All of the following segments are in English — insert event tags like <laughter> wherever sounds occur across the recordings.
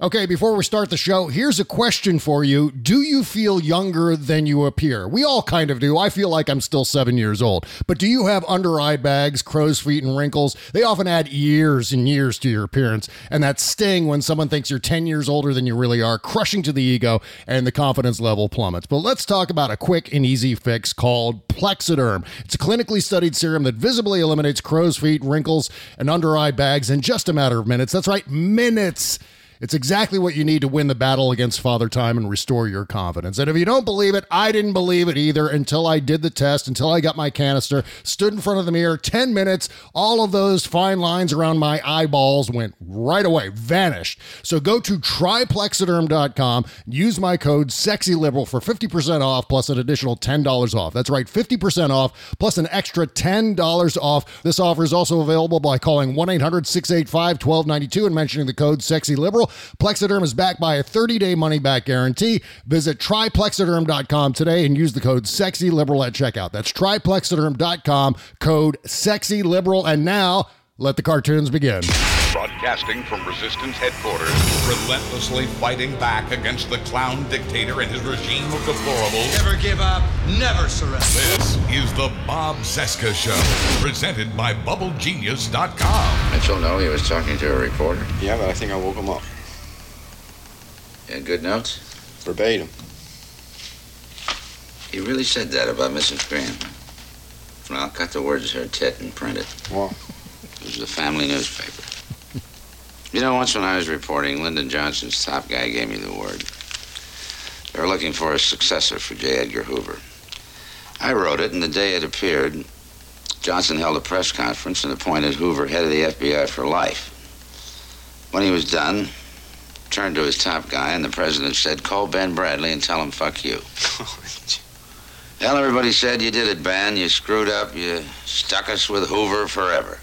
Okay, before we start the show, here's a question for you. Do you feel younger than you appear? We all kind of do. I feel like I'm still seven years old. But do you have under eye bags, crow's feet, and wrinkles? They often add years and years to your appearance. And that sting when someone thinks you're 10 years older than you really are, crushing to the ego, and the confidence level plummets. But let's talk about a quick and easy fix called Plexaderm. It's a clinically studied serum that visibly eliminates crow's feet, wrinkles, and under eye bags in just a matter of minutes. That's right, minutes. It's exactly what you need to win the battle against Father Time and restore your confidence. And if you don't believe it, I didn't believe it either until I did the test, until I got my canister, stood in front of the mirror, 10 minutes, all of those fine lines around my eyeballs went right away, vanished. So go to tryplexaderm.com, use my code SEXYLIBERAL for 50% off plus an additional $10 off. That's right, 50% off plus an extra $10 off. This offer is also available by calling 1 800 685 1292 and mentioning the code SEXYLIBERAL. Plexaderm is backed by a 30-day money-back guarantee. Visit tryplexaderm.com today and use the code SEXYLIBERAL at checkout. That's tryplexaderm.com, code SEXYLIBERAL. And now, let the cartoons begin. Broadcasting from Resistance headquarters, relentlessly fighting back against the clown dictator and his regime of deplorables. Never give up, never surrender. This is the Bob Cesca Show, presented by BubbleGenius.com. Mitchell know he was talking to a reporter. Yeah, but I think I woke him up. Yeah, good notes? Verbatim. He really said that about Mrs. Graham. Well, I'll cut the words of her tit and print it. Well, It was the family newspaper. You know, once when I was reporting, Lyndon Johnson's top guy gave me the word. They were looking for a successor for J. Edgar Hoover. I wrote it, and the day it appeared, Johnson held a press conference and appointed Hoover head of the FBI for life. When he was done, turned to his top guy, and the president said, Call Ben Bradlee and tell him fuck you. <laughs> Well, everybody said you did it, Ben. You screwed up. You stuck us with Hoover forever.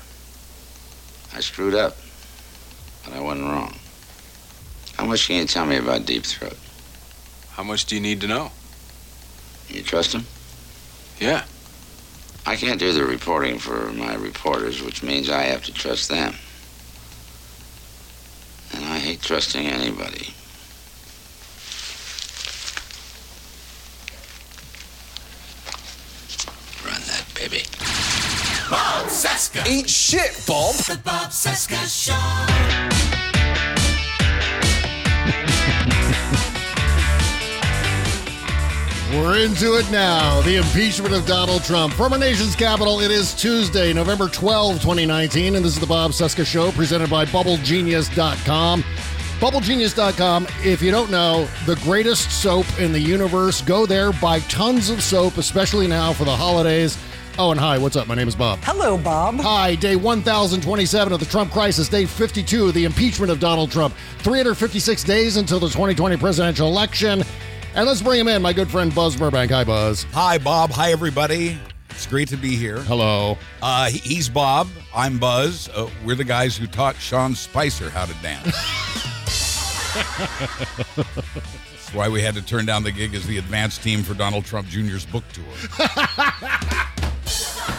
I screwed up, but I wasn't wrong. How much can you tell me about Deep Throat? How much do you need to know? You trust him? Yeah. I can't do the reporting for my reporters, which means I have to trust them. And I hate trusting anybody. Run that baby. Bob Cesca. Eat shit, Bob. The Bob Cesca Show. We're into it now. The impeachment of Donald Trump. From our nation's capital, it is Tuesday, November 12, 2019, and this is the Bob Cesca Show presented by BubbleGenius.com. BubbleGenius.com, if you don't know, the greatest soap in the universe. Go there, buy tons of soap, especially now for the holidays. Oh, and hi, what's up? My name is Bob. Hello, Bob. Hi, day 1027 of the Trump crisis, day 52 of the impeachment of Donald Trump, 356 days until the 2020 presidential election. And let's bring him in, my good friend Buzz Burbank. Hi, Buzz. Hi, Bob. Hi, everybody. It's great to be here. Hello. Uh, he- he's Bob. I'm Buzz. Uh, we're the guys who taught Sean Spicer how to dance. <laughs> That's why we had to turn down the gig as the advance team for Donald Trump Jr.'s book tour. <laughs>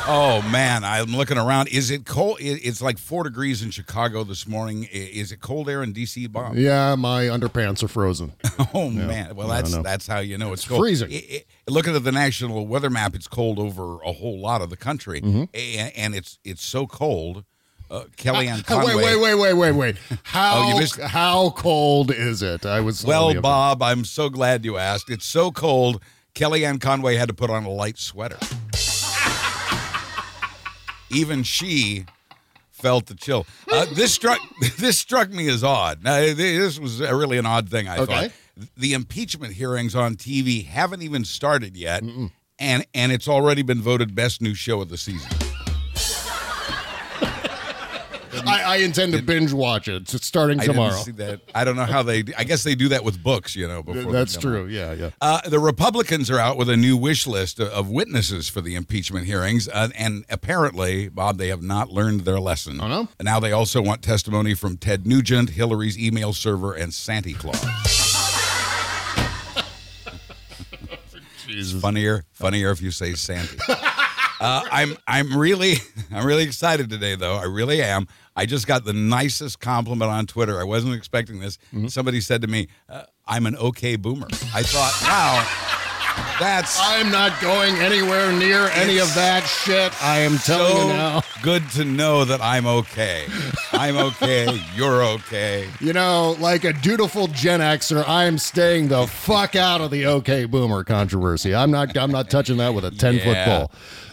oh man, I'm looking around. Is it cold? It's like four degrees in Chicago this morning. Is it cold air in DC, Bob? Yeah, my underpants are frozen. <laughs> Oh man, well that's that's how you know it's, It's cold. freezing. It- it- looking at the national weather map, it's cold over a whole lot of the country, Mm-hmm. and, and it's it's so cold uh, Kellyanne <laughs> Conway. Wait, wait, wait, wait, wait, <laughs> wait. How Oh, missed- how cold is it? I was Well, Bob, I'm so glad you asked. It's so cold. Kellyanne Conway had to put on a light sweater. Even she felt the chill. Uh, this struck <laughs> this struck me as odd. Now, this was really an odd thing. I Okay. thought the impeachment hearings on TV haven't even started yet, and and it's already been voted best new show of the season. I, I intend to binge watch it. It's starting I didn't tomorrow. see that. I don't know how they. I guess they do that with books, you know. Before they That's come out. true. Yeah, yeah. Uh, the Republicans are out with a new wish list of witnesses for the impeachment hearings, uh, and apparently, Bob, they have not learned their lesson. Oh, no? And now they also want testimony from Ted Nugent, Hillary's email server, and Santa Claus. <laughs> Funnier, funnier if you say Santa. <laughs> Uh, I'm I'm really <laughs> I'm really excited today though. I really am. I just got the nicest compliment on Twitter. I wasn't expecting this. Mm-hmm. Somebody said to me, uh, "I'm an okay boomer." I thought, "Wow, that's <laughs> I'm not going anywhere near any of that shit. I am telling so you now. <laughs> good to know that I'm okay. I'm okay. You're okay." You know, like a dutiful Gen Xer, I am staying the fuck out of the OK Boomer controversy. I'm not. I'm not touching that with a ten foot pole.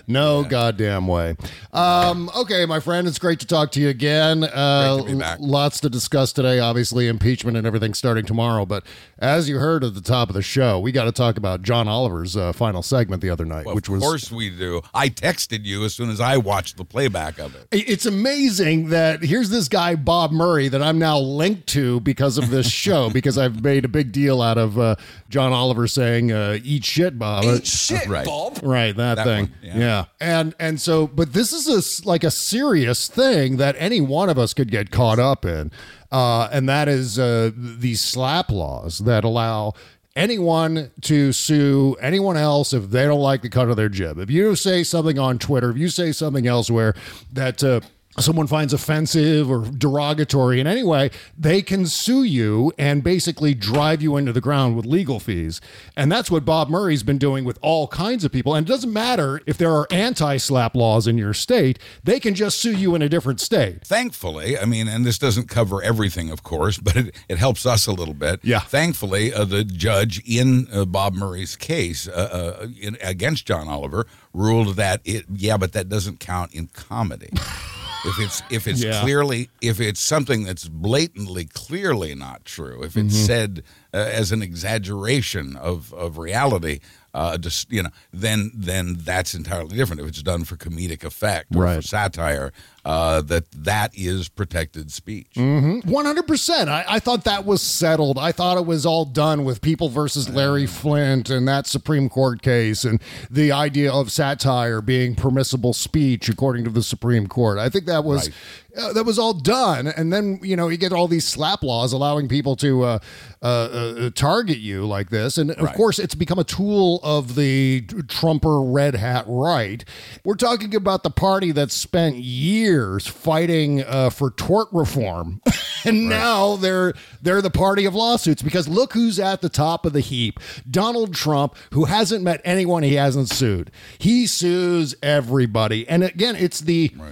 No goddamn way. Um, okay, my friend, it's great to talk to you again. Uh, to. Lots to discuss today. Obviously, impeachment and everything starting tomorrow. But as you heard at the top of the show, we got to talk about John Oliver's uh, final segment the other night, Well, which was. of course we do. I texted you as soon as I watched the playback of it. It's amazing that here's this guy Bob Murray that I'm now linked to because of this show <laughs> because I've made a big deal out of uh, John Oliver saying uh, "eat shit, Bob." Eat shit, right. Bob. Right, that, That thing. one, yeah. yeah. And and so, but this is a like a serious thing that any one of us could get caught up in, uh, and that is uh, these SLAPP laws that allow anyone to sue anyone else if they don't like the cut of their jib. If you say something on Twitter, if you say something elsewhere that. Uh, Someone finds offensive or derogatory in any way, they can sue you and basically drive you into the ground with legal fees. And that's what Bob Murray's been doing with all kinds of people. And it doesn't matter if there are anti SLAPP laws in your state, they can just sue you in a different state. Thankfully, I mean, and this doesn't cover everything, of course, <laughs> but it, it helps us a little bit. Yeah. Thankfully, uh, the judge in uh, Bob Murray's case uh, uh, in, against John Oliver ruled that it, yeah, but that doesn't count in comedy. <laughs> if it's if it's Yeah. clearly if it's something that's blatantly clearly not true, if it's Mm-hmm. said uh, as an exaggeration of of reality, uh, just you know, then then that's entirely different. If it's done for comedic effect or for satire, uh, that that is protected speech. Mm. 100%. I, I thought that was settled. I thought it was all done with People versus Larry Flynt and that Supreme Court case and the idea of satire being permissible speech according to the Supreme Court. I think that was. Uh, that was all done, and then you know you get all these SLAPP laws allowing people to uh, uh, uh, target you like this, and of Right. course it's become a tool of the Trumper red hat right. We're talking about the party that spent years fighting uh, for tort reform, <laughs> and now they're they're the party of lawsuits because look who's at the top of the heap: Donald Trump, who hasn't met anyone he hasn't sued. He sues everybody, and again, it's the. Well,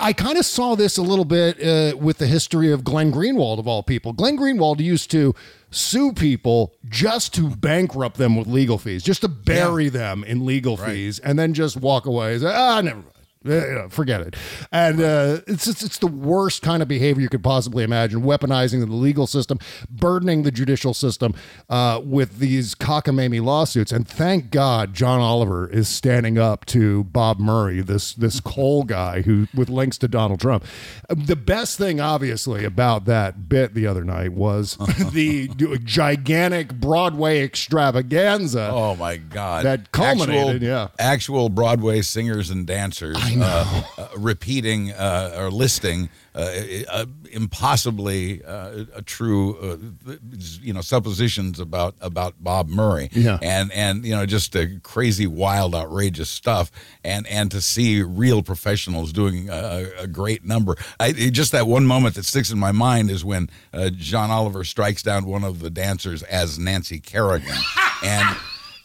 I kind of saw this a little bit uh, with the history of Glenn Greenwald, of all people. Glenn Greenwald used to sue people just to bankrupt them with legal fees, just to bury them in legal fees, and then just walk away. Say, ah, never mind. Forget it. And uh, it's just, it's the worst kind of behavior you could possibly imagine. Weaponizing the legal system, burdening the judicial system uh, with these cockamamie lawsuits. And thank God John Oliver is standing up to Bob Murray, this this coal guy who with links to Donald Trump. The best thing, obviously, about that bit the other night was <laughs> the gigantic Broadway extravaganza. Oh my God! That culminated, actual, yeah. Actual Broadway singers and dancers Uh, uh, repeating uh, or listing uh, uh, impossibly uh, a true, uh, you know, suppositions about about Bob Murray. Yeah. and and you know, just crazy, wild, outrageous stuff. And and to see real professionals doing a, a great number. I, just that one moment that sticks in my mind is when uh, John Oliver strikes down one of the dancers as Nancy Kerrigan, <laughs> and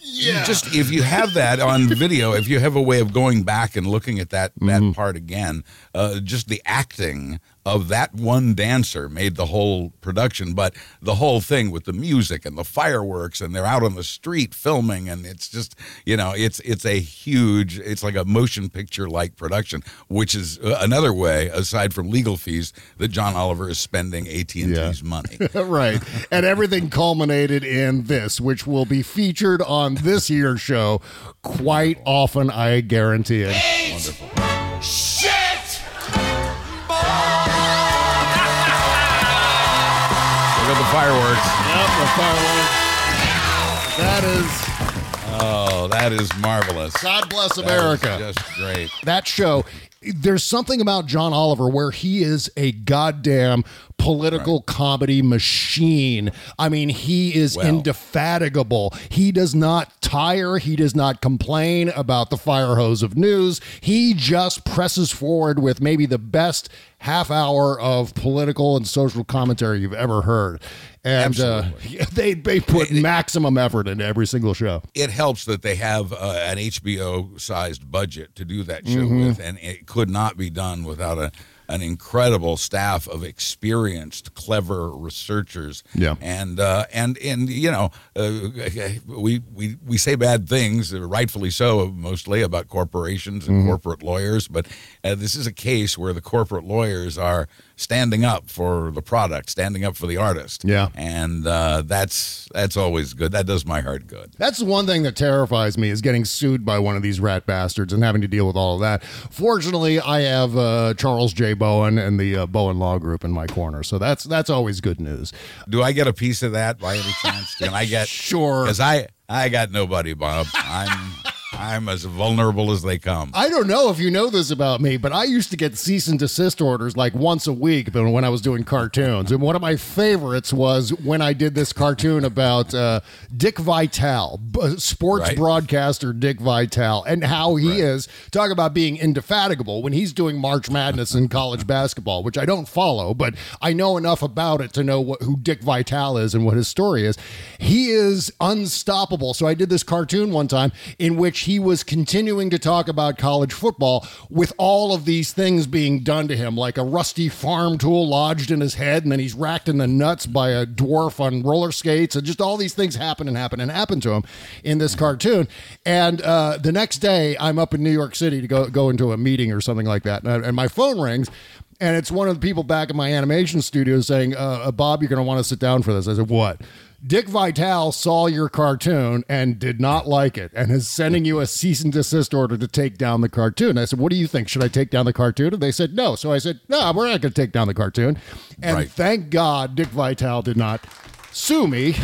you just if you have that on <laughs> video, if you have a way of going back and looking at that that part again, uh, just the acting of that one dancer made the whole production, but the whole thing with the music and the fireworks, and they're out on the street filming, and it's just you know it's it's a huge, it's like a motion picture like production, which is uh, another way aside from legal fees that John Oliver is spending AT and T's money. <laughs> right. And everything culminated in this, which will be featured on this year's show quite often, I guarantee it. Wonderful. Shit! Look at the fireworks. Yep, the fireworks. That is Oh, that is marvelous. God bless That America. just great. that show there's something about John Oliver where he is a goddamn political comedy machine. I mean, he is Well. indefatigable. He does not tire. He does not complain about the fire hose of news. He just presses forward with maybe the best half hour of political and social commentary you've ever heard. And uh, <laughs> they, they put maximum effort into every single show. it helps that they have uh, an HBO sized budget to do that show Mhm. with, and it could not be done without a an incredible staff of experienced, clever researchers. Yeah. and uh, and and you know, uh, we we we say bad things, uh, rightfully so, mostly about corporations and Mhm. corporate lawyers, but uh, this is a case where the corporate lawyers are standing up for the product, standing up for the artist. Yeah. and uh, that's that's always good. That does my heart good. That's the one thing that terrifies me is getting sued by one of these rat bastards and having to deal with all of that. Fortunately, I have uh, Charles J. Bowen and the uh, Bowen Law Group in my corner, so that's that's always good news. Do I get a piece of that by any chance? Can I get sure? Because I I got nobody, Bob. I'm I'm as vulnerable as they come. I don't know if you know this about me, but I used to get cease and desist orders like once a week but when I was doing cartoons. And one of my favorites was when I did this cartoon about uh, Dick Vitale, sports Right. broadcaster Dick Vitale, and how he is. Talk about being indefatigable when he's doing March Madness in college basketball, which I don't follow, but I know enough about it to know what, who Dick Vitale is and what his story is. He is unstoppable. So I did this cartoon one time in which he was continuing to talk about college football with all of these things being done to him, like a rusty farm tool lodged in his head, and then he's racked in the nuts by a dwarf on roller skates, and just all these things happen and happen and happen to him in this cartoon. And uh, the next day, I'm up in New York City to go go into a meeting or something like that, and, and my phone rings. And it's one of the people back in my animation studio saying, uh, uh, Bob, you're going to want to sit down for this. I said, What? Dick Vitale saw your cartoon and did not like it and is sending you a cease and desist order to take down the cartoon. I said, What do you think? Should I take down the cartoon? And they said, No. So I said, No, we're not going to take down the cartoon. And Right. thank God Dick Vitale did not sue me.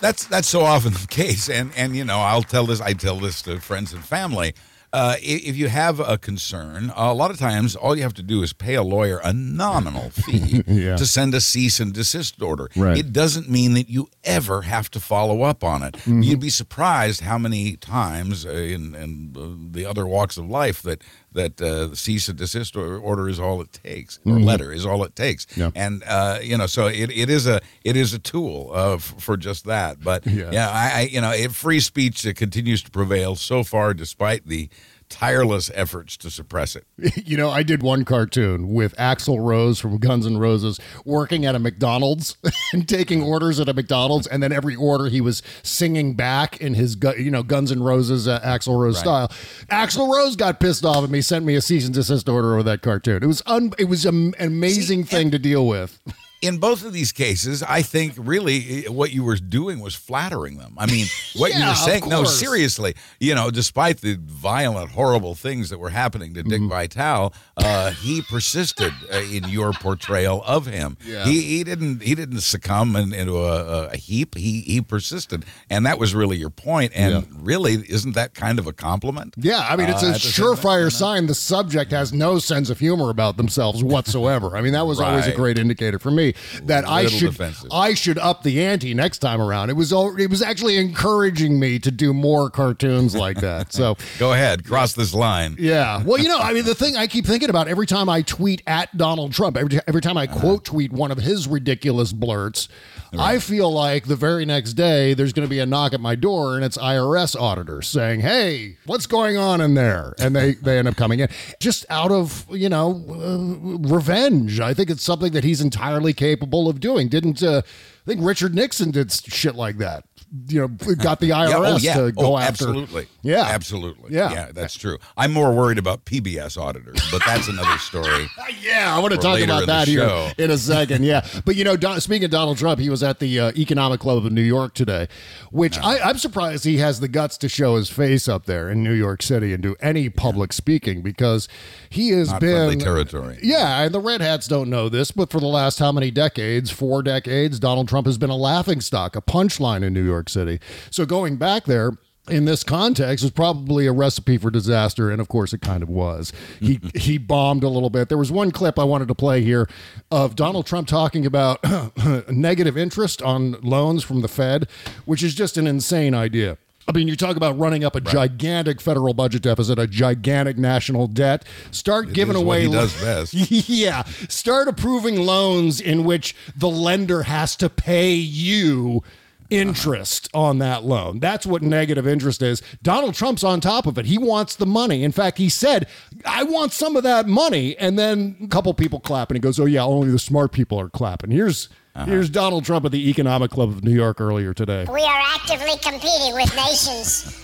That's that's so often the case, and and you know I'll tell this I tell this to friends and family. Uh, if you have a concern, a lot of times all you have to do is pay a lawyer a nominal <laughs> fee Yeah. to send a cease and desist order. Right. It doesn't mean that you ever have to follow up on it. Mm-hmm. You'd be surprised how many times uh, in, in uh, the other walks of life that that uh, cease and desist order is all it takes, or Mhm. letter is all it takes. Yeah. And uh, you know, so it, it is a it is a tool uh, for just that. But <laughs> Yeah. yeah, I, I you know, it, free speech continues to prevail so far, despite the tireless efforts to suppress it. <laughs> You know, I did one cartoon with Axl Rose from Guns N' Roses working at a McDonald's <laughs> and taking orders at a McDonald's, and then every order he was singing back in his, you know, Guns N' Roses uh, Axl Rose Right. style. Axl Rose got pissed off at me, sent me a cease and desist order over that cartoon. It was un- it was an amazing thing to deal with. <laughs> In both of these cases, I think really eh, what you were doing was flattering them. I mean, <laughs> what you were saying, no, seriously, you know, despite the violent, horrible things that were happening to Mm-hmm. Dick Vitale, uh, he persisted uh, in your portrayal of him. Yeah. He, he didn't he didn't succumb in, into a, a heap. He he persisted, and that was really your point. And Yeah. really, isn't that kind of a compliment? Yeah, I mean, it's Uh, a same surefire sign the subject has no sense of humor about themselves whatsoever. I mean, that was always a great indicator for me that I should defensive. I should up the ante next time around. It was it was actually encouraging me to do more cartoons like that. So. <laughs> Go ahead, cross this line. Yeah. Well, you know, I mean, the thing I keep thinking about every time I tweet at Donald Trump, every, every time I quote tweet one of his ridiculous blurts, I feel like the very next day there's going to be a knock at my door and it's IRS auditors saying, "Hey, what's going on in there?" And they they end up coming in just out of you know uh, revenge. I think it's something that he's entirely capable of doing. Didn't uh, I think Richard Nixon did shit like that? You know, got the IRS <laughs> Yeah, oh, yeah. to go oh, after. Absolutely. Yeah. Absolutely. Yeah. Yeah, that's true. I'm more worried about PBS auditors, but that's another story. <laughs> Yeah, I want to talk about that here in a second. Yeah, <laughs> but you know, Don, speaking of Donald Trump, he was at the uh, Economic Club of New York today, which I, I'm surprised he has the guts to show his face up there in New York City and do any public speaking because he has Not been territory. Yeah, and the Red Hats don't know this, but for the last how many decades? Four decades. Donald Trump has been a laughing stock, a punchline in New York City. So going back there. In this context, was probably a recipe for disaster, and of course, it kind of was. He <laughs> he bombed a little bit. There was one clip I wanted to play here of Donald Trump talking about <clears throat> negative interest on loans from the Fed, which is just an insane idea. I mean, you talk about running up a gigantic federal budget deficit, a gigantic national debt. Start giving is what away. he does best. <laughs> yeah. Start approving loans in which the lender has to pay you interest on that loan. That's what negative interest is. Donald Trump's on top of it. He wants the money. In fact, he said, I want some of that money. And then a couple people clap and he goes, Oh, yeah, only the smart people are clapping. Here's. Uh-huh. Here's Donald Trump at the Economic Club of New York earlier today. We are actively competing with nations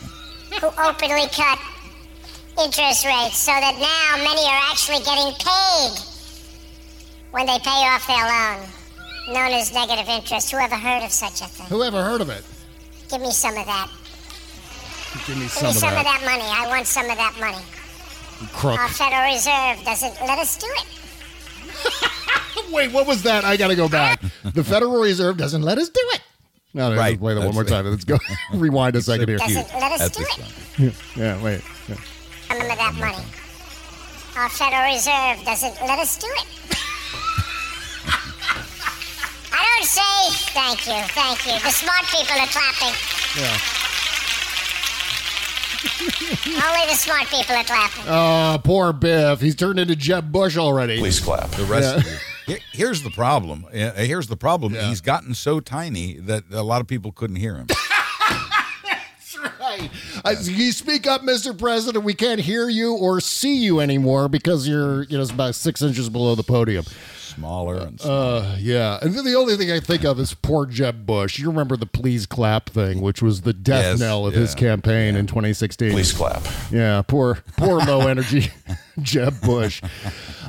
who openly cut interest rates so that now many are actually getting paid when they pay off their loan, known as negative interest. Who ever heard of such a thing? Who ever heard of it? Give me some of that. Give me Give some me of some that. of that money. I want some of that money. Crook. Our Federal Reserve doesn't let us do it. <laughs> Wait, what was that? I got to go back. The Federal Reserve doesn't let us do it. No, no, Right. play that one more time. Let's go. <laughs> Rewind a second here. Doesn't let us That's do it. son. Yeah, wait. Yeah. Some of that money. Our Federal Reserve doesn't let us do it. I say thank you, thank you. The smart people are clapping. Yeah. Only the smart people are clapping. Oh, poor Biff. He's turned into Jeb Bush already. Please clap. The rest of you. <laughs> Here's the problem. Here's the problem. He's gotten so tiny that a lot of people couldn't hear him. <laughs> That's Right. Uh, you speak up, Mr. President. We can't hear you or see you anymore because you're, you know, it's about six inches below the podium. Smaller and smaller. Uh, yeah. And then the only thing I think of is poor Jeb Bush. You remember the please clap thing, which was the death Yes, knell of his yeah, campaign in 2016. Please clap. Yeah, poor, poor low energy <laughs> Jeb Bush.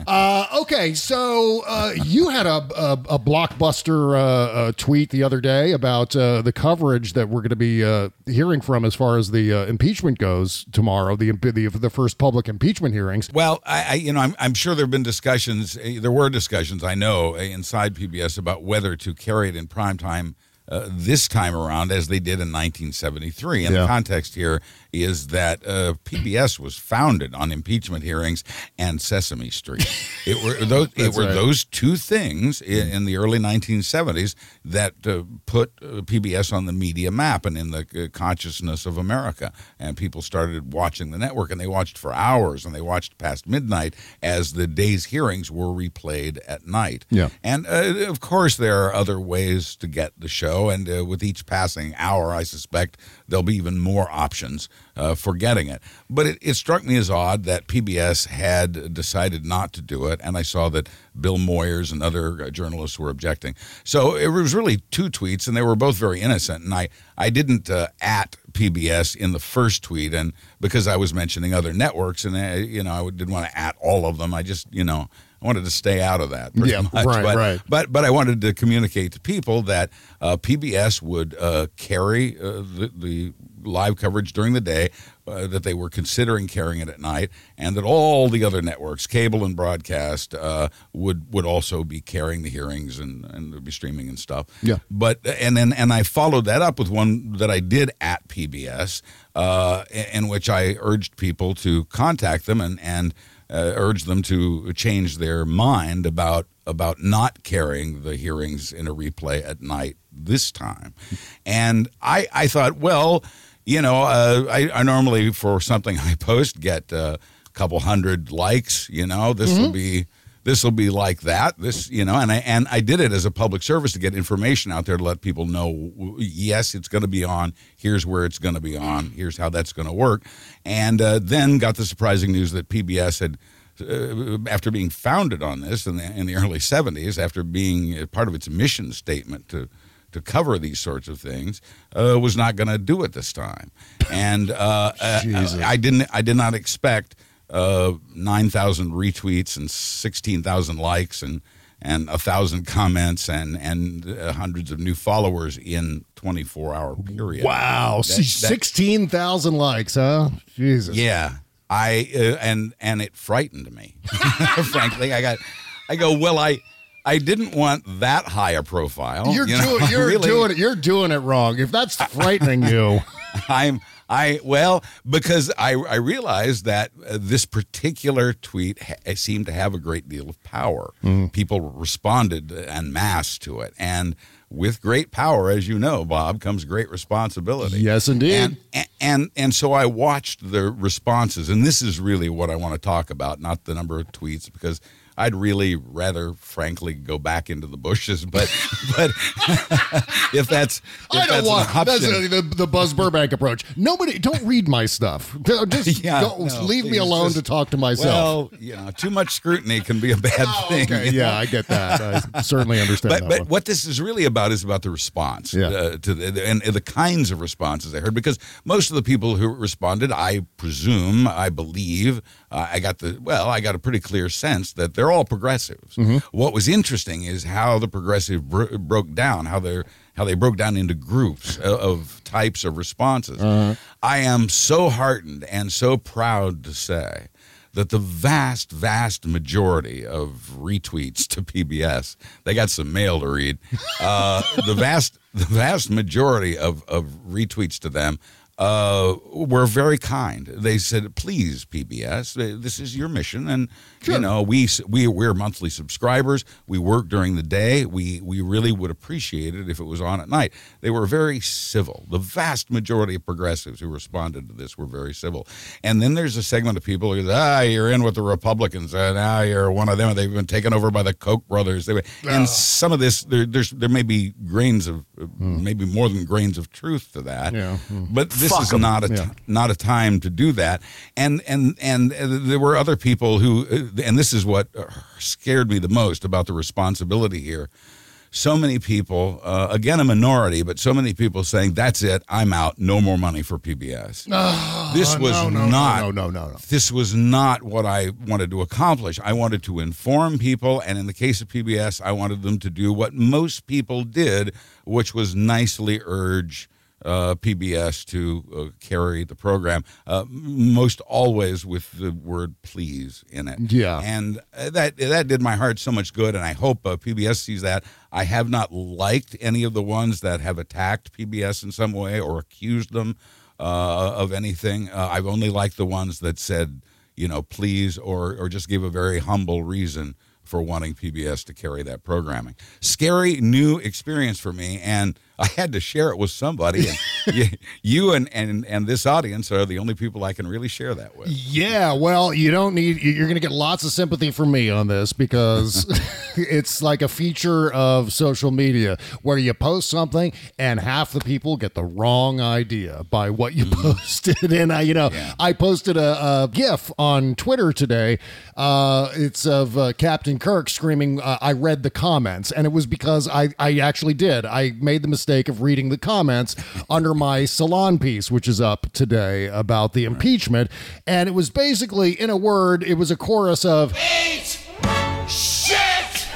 Uh, okay, so uh, you had a, a, a blockbuster uh, uh, tweet the other day about uh, the coverage that we're going to be uh, hearing from as far as the uh, impeachment goes tomorrow, the, the the first public impeachment hearings. Well, I, I you know, I'm, I'm sure there have been discussions. uh, There were discussions, I know, uh, inside PBS about whether to carry it in prime time uh, this time around, as they did in 1973. And Yeah. the context here is that uh, PBS was founded on impeachment hearings and Sesame Street. <laughs> It were those. it were right. those two things in, in the early 1970s that uh, put uh, PBS on the media map and in the uh, consciousness of America. And people started watching the network, and they watched for hours, and they watched past midnight as the day's hearings were replayed at night. Yeah. And uh, of course, there are other ways to get the show, and uh, with each passing hour, I suspect there'll be even more options uh, for getting it. But it, it struck me as odd that PBS had decided not to do it, and I saw that Bill Moyers and other uh, journalists were objecting. So it was really two tweets, and they were both very innocent. And I, I didn't uh, at PBS in the first tweet, and because I was mentioning other networks, and uh, you know I didn't want to at all of them. I just you know I wanted to stay out of that. Yeah, much. right, but, right. But but I wanted to communicate to people that uh, PBS would uh, carry uh, the, the live coverage during the day, uh, that they were considering carrying it at night, and that all the other networks, cable and broadcast, uh, would would also be carrying the hearings and and be streaming and stuff. Yeah. But and then and I followed that up with one that I did at PBS, uh, in which I urged people to contact them and and uh, urged them to change their mind about about not carrying the hearings in a replay at night this time. And I I thought, well, you know, uh, I, I normally for something <laughs> I post get uh, a couple hundred likes. You know, this will be this will be like that. This, you know, and I and I did it as a public service to get information out there to let people know. Yes, it's going to be on. Here's where it's going to be on. Here's how that's going to work. And uh, then got the surprising news that PBS had. Uh, after being founded on this in the, in the early 70s, after being part of its mission statement to to cover these sorts of things, uh, was not going to do it this time, and uh, uh, I didn't. I did not expect uh, nine thousand retweets and sixteen thousand likes and and a thousand comments and and uh, hundreds of new followers in twenty four hour period. Wow, that- sixteen thousand likes, huh? Jesus. yeah, I uh, and and it frightened me. <laughs> Frankly, I got. I go well. I I didn't want that high a profile. You're you know, doing <laughs> you're really- doing it you're doing it wrong. If that's frightening you, <laughs> I'm I well because I I realized that uh, this particular tweet ha- seemed to have a great deal of power. Mm-hmm. People responded en masse to it, and with great power, as you know, Bob, comes great responsibility. Yes, indeed. And and and, and so I watched the responses, and this is really what I want to talk about, not the number of tweets, because. I'd really rather, frankly, go back into the bushes, but <laughs> but <laughs> if that's if I don't that's an want that's the, the Buzz Burbank approach. Nobody, don't read my stuff. Just <laughs> Yeah, go- no, leave me alone just- to talk to myself. Well, you know, too much scrutiny can be a bad Oh, thing. okay, you know? yeah, I get that. I certainly understand But, that but what this is really about is about the response Yeah. uh, to the, and the kinds of responses I heard because most of the people who responded, I presume, I believe, uh, I got the well, I got a pretty clear sense that they're all progressives. Mm-hmm. What was interesting is how the progressive bro- broke down, how they how they broke down into groups of, of types of responses. Uh-huh. I am so heartened and so proud to say that the vast, vast majority of retweets to PBS, they got some mail to read. Uh, the vast, <laughs> the vast majority of, of retweets to them uh, were very kind. They said, "Please, PBS, this is your mission, and you know we we we're monthly subscribers. We work during the day. We we really would appreciate it if it was on at night." They were very civil. The vast majority of progressives who responded to this were very civil. And then there's a segment of people who, ah, you're in with the Republicans, and now you're one of them. They've been taken over by the Koch brothers. They, and some of this, there, there's there may be grains of, maybe more than grains of truth to that. Yeah. But this Fuck is 'em. not a Yeah. not a time to do that. And and and uh, there were other people who, uh, and this is what uh, scared me the most about the responsibility here. So many people, uh, again a minority, but so many people saying, "That's it, I'm out. No more money for PBS." <sighs> this was no, no, not. no, no, no, no. This was not what I wanted to accomplish. I wanted to inform people, and in the case of PBS, I wanted them to do what most people did, which was nicely urge uh, PBS to uh, carry the program, uh, most always with the word "please" in it. Yeah. and uh, that that did my heart so much good, and I hope uh, PBS sees that. I have not liked any of the ones that have attacked PBS in some way or accused them uh, of anything. Uh, I've only liked the ones that said, you know, please, or or just gave a very humble reason for wanting PBS to carry that programming. Scary new experience for me, and I had to share it with somebody. And <laughs> you, you and, and and this audience are the only people I can really share that with. Yeah, well, you don't need. You're going to get lots of sympathy from me on this because <laughs> it's like a feature of social media where you post something and half the people get the wrong idea by what you posted. <laughs> And I, you know, I posted a, a GIF on Twitter today. Uh, it's of uh, Captain Kirk screaming, uh, "I read the comments," and it was because I, I actually did. I made the mistake of reading the comments under my salon piece, which is up today about the impeachment, and it was basically, in a word, it was a chorus of Eat shit!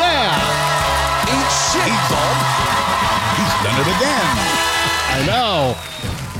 yeah. Eat shit, Bob. He's done it again. I know.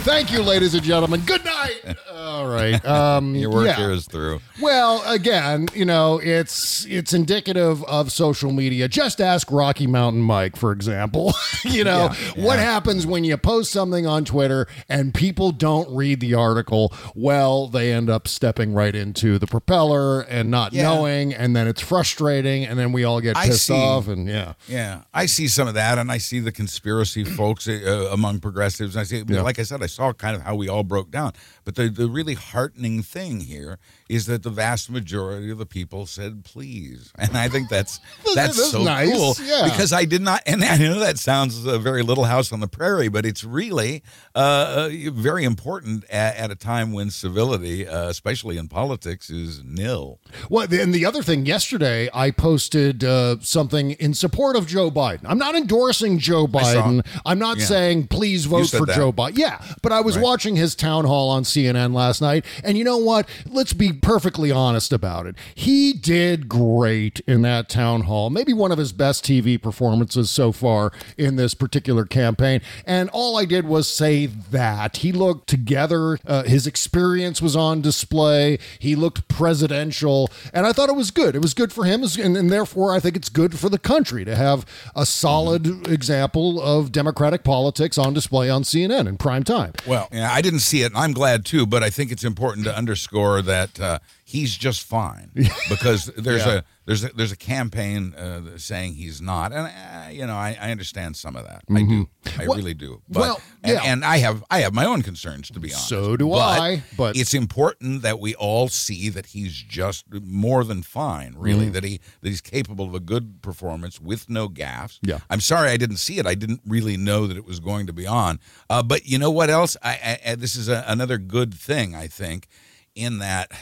Thank you, ladies and gentlemen. Good night. <laughs> All right. Um, Your work yeah. here is through. Well, again, you know, it's it's indicative of social media. Just ask Rocky Mountain Mike, for example. <laughs> you know, what happens when you post something on Twitter and people don't read the article? Well, they end up stepping right into the propeller and not Yeah. knowing, and then it's frustrating, and then we all get pissed see. off, and yeah. Yeah, I see some of that, and I see the conspiracy folks uh, among progressives. I see, Yeah. like I said, I saw kind of how we all broke down. But the, the really heartening thing here is that the vast majority of the people said please, <laughs> and I think that's <laughs> that's, That's so nice, cool yeah. because I did not, and I know that sounds a very Little House on the Prairie, but it's really uh, very important at, at a time when civility, uh, especially in politics, is nil. Well, and the other thing, yesterday I posted uh, something in support of Joe Biden. I'm not endorsing Joe Biden. I'm not Yeah. saying please vote for that. Joe Biden. Yeah, but I was Right. watching his town hall on CNN last night, and you know what? Let's be perfectly honest about it. He did great in that town hall. Maybe one of his best TV performances so far in this particular campaign. And all I did was say that he looked together. Uh, his experience was on display. He looked presidential, and I thought it was good. It was good for him, and, and therefore I think it's good for the country to have a solid example of democratic politics on display on CNN in prime time. Well, yeah, I didn't see it, I'm glad too. But I think it's important to underscore that uh, he's just fine because there's Yeah. a there's a, there's a campaign uh, saying he's not, and uh, you know I, I understand some of that. I do, I Well- really do. But, well, and, yeah. and I have I have my own concerns to be honest. So do I, but- it's important that we all see that he's just more than fine. Really, Mm-hmm. that he that he's capable of a good performance with no gaffes. Yeah. I'm sorry I didn't see it. I didn't really know that it was going to be on. Uh, but you know what else? I, I, I this is a, another good thing I think, in that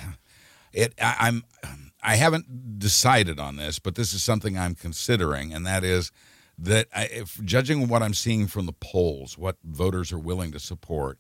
it I, I'm I haven't decided on this, but this is something I'm considering, and that is that I, if judging what I'm seeing from the polls, what voters are willing to support.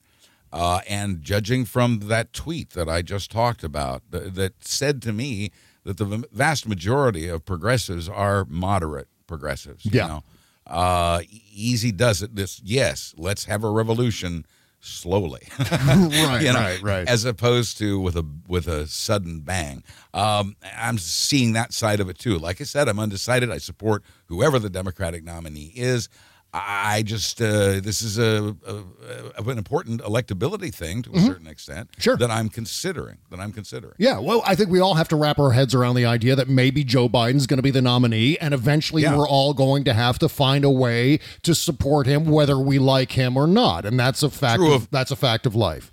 Uh, and judging from that tweet that I just talked about, th- that said to me that the vast majority of progressives are moderate progressives. Yeah. You know? uh, easy does it. This yes, let's have a revolution slowly. <laughs> Right, You know, right, right. As opposed to with a with a sudden bang. Um, I'm seeing that side of it too. Like I said, I'm undecided. I support whoever the Democratic nominee is. I just uh, this is a, a, an important electability thing to a certain extent. Mm-hmm. Sure. that I'm considering. That I'm considering. Yeah, well, I think we all have to wrap our heads around the idea that maybe Joe Biden's going to be the nominee, and eventually Yeah. we're all going to have to find a way to support him, whether we like him or not, and that's a fact. Of, of- that's a fact of life.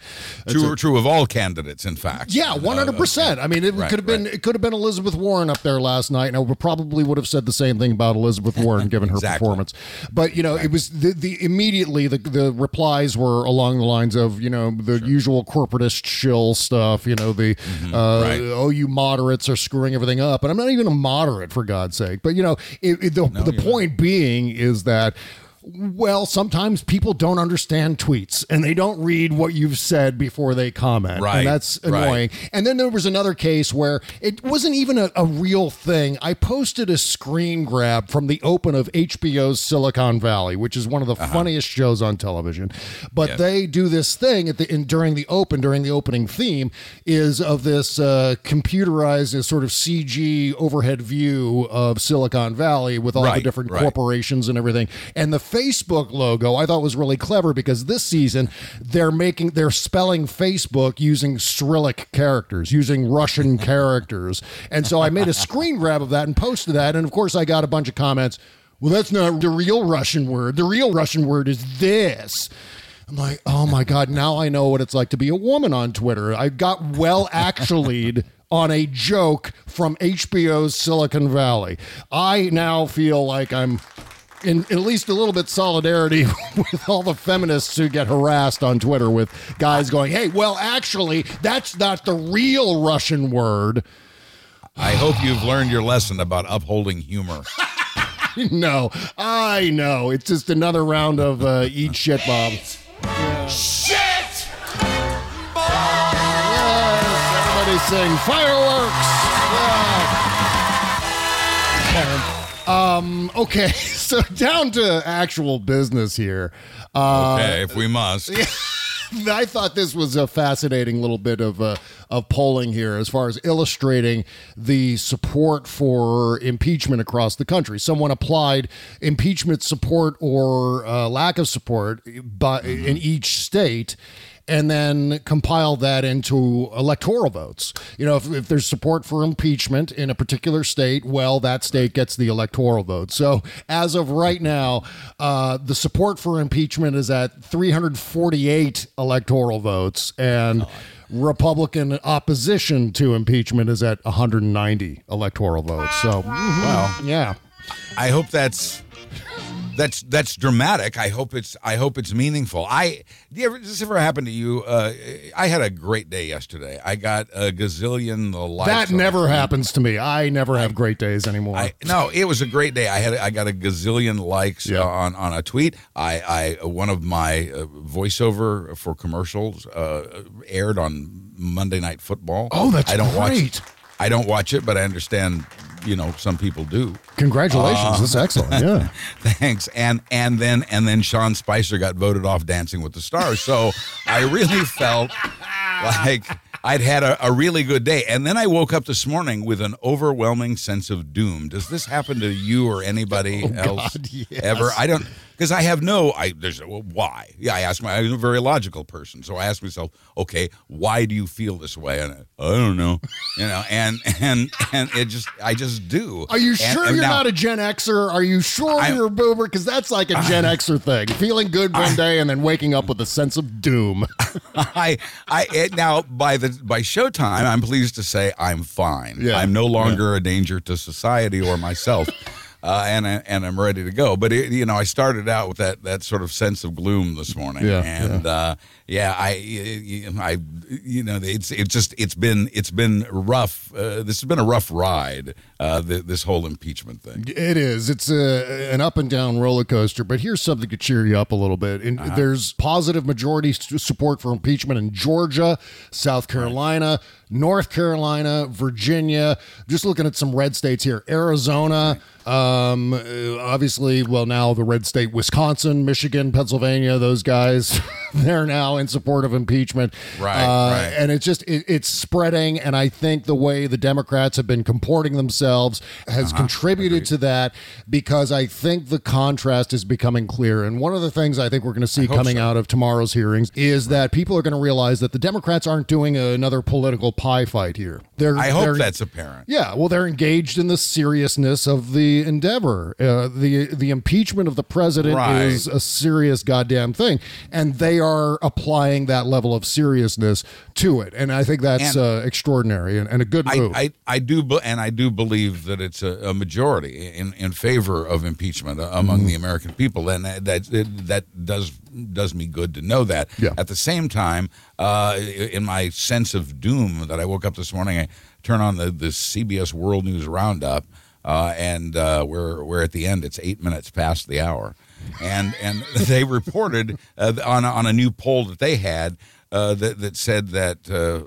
True, a- true of all candidates, in fact. yeah, Uh, one hundred percent. I mean, it Right, could have been it could have been Elizabeth Warren up there last night, and I probably would have said the same thing about Elizabeth Warren <laughs> given her Exactly. performance. But you know, it was the, the immediately the the replies were along the lines of you know the usual corporatist shill stuff. You know the uh, Mm-hmm. right. oh you moderates are screwing everything up, and I'm not even a moderate for God's sake. But you know, it, it- the the point being is that. Well, sometimes people don't understand tweets and they don't read what you've said before they comment. Right, And that's right. annoying. And then there was another case where it wasn't even a, a real thing. I posted a screen grab from the open of HBO's Silicon Valley, which is one of the funniest shows on television. But Yes. they do this thing at the in, during the open, during the opening theme, is of this uh, computerized sort of CG overhead view of Silicon Valley with all the different right. corporations and everything. And the Facebook logo I thought was really clever because this season they're making they're spelling Facebook using Cyrillic characters, using Russian <laughs> characters. And so I made a screen grab of that and posted that. And of course I got a bunch of comments. Well, that's not the real Russian word. The real Russian word is this. I'm like, oh my God, now I know what it's like to be a woman on Twitter. I got well actually <laughs> on a joke from HBO's Silicon Valley. I now feel like I'm in at least a little bit solidarity <laughs> with all the feminists who get harassed on Twitter with guys going, hey, well, actually, that's not the real Russian word. I hope you've learned your lesson about upholding humor. <laughs> no, I know. It's just another round of uh, eat shit, Bob. Shit! Yes, Everybody sing fireworks. Um, okay, <laughs> so down to actual business here. Uh, Okay, if we must. <laughs> I thought this was a fascinating little bit of uh, of polling here, as far as illustrating the support for impeachment across the country. Someone applied impeachment support or uh, lack of support by, in each state. And then compile that into electoral votes. You know, if, if there's support for impeachment in a particular state, well, that state gets the electoral vote. So as of right now, uh, the support for impeachment is at 348 electoral votes, and Republican opposition to impeachment is at 190 electoral votes. So, Well, yeah. I hope that's that's that's dramatic. I hope it's I hope it's meaningful. I do you ever, does this ever happen to you? Uh, I had a great day yesterday. I got a gazillion the likes. That never happens to me. I never have great days anymore. I, no, it was a great day. I had I got a gazillion likes Yeah. uh, on on a tweet. I I one of my uh, voiceover for commercials uh, aired on Monday Night Football. Oh, that's I don't great. watch. I don't watch it, but I understand. You know, some people do. Congratulations. That's um, excellent. <laughs> Yeah. Thanks. And and then and then Sean Spicer got voted off Dancing with the Stars. So I really felt like I'd had a, a really good day. And then I woke up this morning with an overwhelming sense of doom. Does this happen to you or anybody oh, else Oh, God, <laughs> yes. ever? I don't because I have no I there's well, why? Yeah, I asked my I'm a very logical person. So I asked myself, okay, why do you feel this way? And I, I don't know. <laughs> You know, and and and it just I just do. Are you And- sure and you're now- not a Gen Xer? Are you sure I- you're a boomer? Because that's like a Gen <sighs> Xer thing. Feeling good one day and then waking up with a sense of doom. <laughs> I, I it, now by the by showtime, I'm pleased to say I'm fine. Yeah, I'm no longer a danger to society or myself. Uh, and I, and I'm ready to go, but it, you know I started out with that that sort of sense of gloom this morning, Yeah, and Uh, yeah, I, I, you know, it's it's just it's been it's been rough. Uh, this has been a rough ride. Uh, th- this whole impeachment thing. It is. It's a, an up and down roller coaster, but here's something to cheer you up a little bit. And Uh-huh. There's positive majority support for impeachment in Georgia, South Carolina, North Carolina, Virginia. Just looking at some red states here Arizona, um, obviously, well, now the red state, Wisconsin, Michigan, Pennsylvania, those guys, <laughs> they're now in support of impeachment. Right, Uh, right. And it's just, it, it's spreading. And I think the way the Democrats have been comporting themselves has Uh-huh. contributed to that because I think the contrast is becoming clear. And one of the things I think we're going to see coming so. out of tomorrow's hearings is that people are going to realize that the Democrats aren't doing another political pie fight here. They're, I hope they're- that's apparent. yeah, well, they're engaged in the seriousness of the endeavor. Uh, the The impeachment of the president Right. is a serious goddamn thing, and they are applying that level of seriousness to it. And I think that's uh, extraordinary and, and a good move. I, I, I do, and I do believe that it's a, a majority in, in favor of impeachment among Mm-hmm. the American people, and that that, that does does me good to know that. Yeah. At the same time, uh, in my sense of doom that I woke up this morning, I turn on the, the CBS World News Roundup, uh, and uh, we're we're at the end. It's eight minutes past the hour, and and <laughs> they reported uh, on a- on a new poll that they had uh, that that said that. Uh,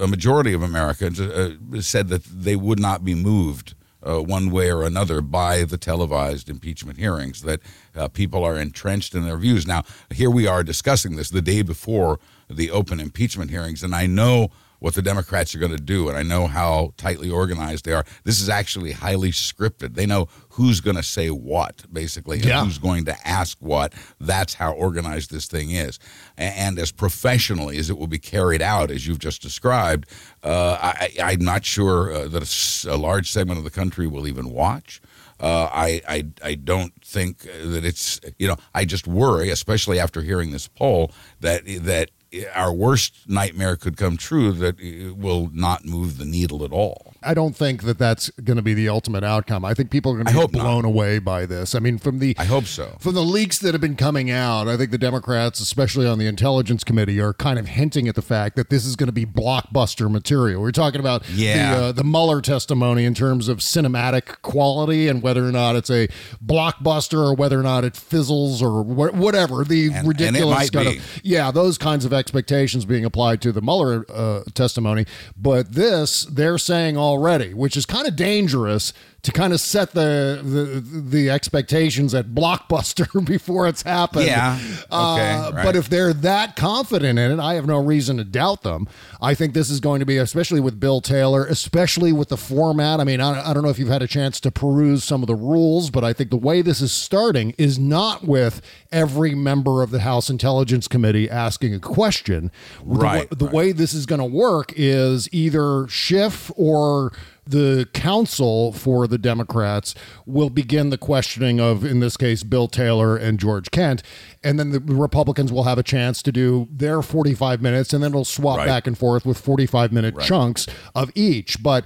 a majority of Americans uh, said that they would not be moved uh, one way or another by the televised impeachment hearings, that uh, people are entrenched in their views. Now, here we are discussing this the day before the open impeachment hearings, and I know what the Democrats are going to do, and I know how tightly organized they are. This is actually highly scripted. They know who's going to say what, basically, and Yeah. who's going to ask what. That's how organized this thing is. A- And as professionally as it will be carried out, as you've just described, uh, I, I- I'm not sure uh, that a large segment of the country will even watch. Uh, I, I I don't think that it's you know I just worry, especially after hearing this poll, that that our worst nightmare could come true that it will not move the needle at all. I don't think that that's going to be the ultimate outcome. I think people are going to be hope not. blown away by this. I mean, from the I hope so. From the leaks that have been coming out, I think the Democrats, especially on the Intelligence Committee, are kind of hinting at the fact that this is going to be blockbuster material. We're talking about Yeah. the, uh, the Mueller testimony in terms of cinematic quality and whether or not it's a blockbuster or whether or not it fizzles or wh- whatever. The And- and ridiculous might kind be. of yeah, those kinds of expectations being applied to the Mueller uh, testimony. But this, they're saying already, which is kind of dangerous to kind of set the the, the expectations at blockbuster <laughs> before it's happened. Yeah. Okay. Uh, right. But if they're that confident in it, I have no reason to doubt them. I think this is going to be, especially with Bill Taylor, especially with the format. I mean, I, I don't know if you've had a chance to peruse some of the rules, but I think the way this is starting is not with every member of the House Intelligence Committee asking a question. The Right, The, right. way this is going to work is either Schiff or the counsel for the Democrats will begin the questioning of, in this case, Bill Taylor and George Kent. And then the Republicans will have a chance to do their 45 minutes, and then it'll swap Right. back and forth with 45 minute chunks of each. But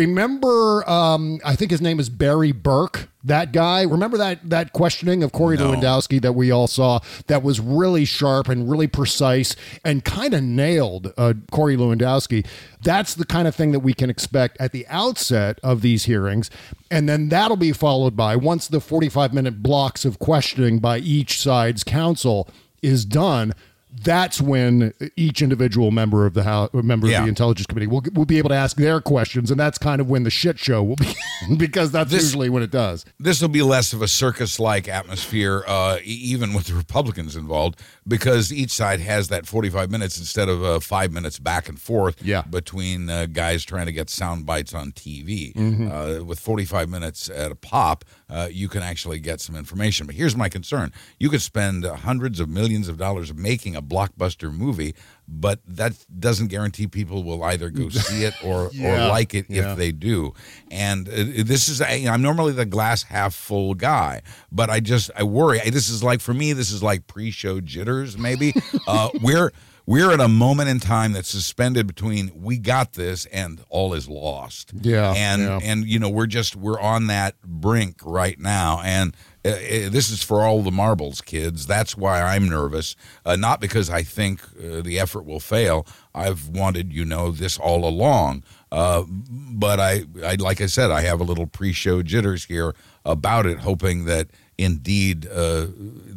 remember, um, I think his name is Barry Berke. That guy, remember that that questioning of Corey No. Lewandowski that we all saw that was really sharp and really precise and kind of nailed uh, Corey Lewandowski. That's the kind of thing that we can expect at the outset of these hearings. And then that'll be followed by once the 45 minute blocks of questioning by each side's counsel is done. That's when each individual member of the house, member Yeah. of the intelligence committee will, will be able to ask their questions, and that's kind of when the shit show will <laughs> begin because that's This- usually when it does. this will be less of a circus-like atmosphere, uh, even with the Republicans involved, because each side has that 45 minutes instead of uh, five minutes back and forth Yeah. between uh, guys trying to get sound bites on TV. Mm-hmm. Uh, with 45 minutes at a pop, uh, you can actually get some information. But here's my concern: you could spend hundreds of millions of dollars making a blockbuster movie. But that doesn't guarantee people will either go <laughs> see it or, Yeah. or like it Yeah. if they do. And uh, this is, I- I'm normally the glass half full guy, but I just, I worry. This is like, for me, this is like pre show jitters, maybe. <laughs> uh, we're, we're at a moment in time that's suspended between we got this and all is lost. Yeah, And, yeah. and, you know, we're just, we're on that brink right now. And, uh, uh, this is for all the marbles, kids. That's why I'm nervous. Uh, not because I think uh, the effort will fail. I've wanted, you know, this all along. Uh, but I, I, like I said, I have a little pre-show jitters here about it, hoping that indeed uh,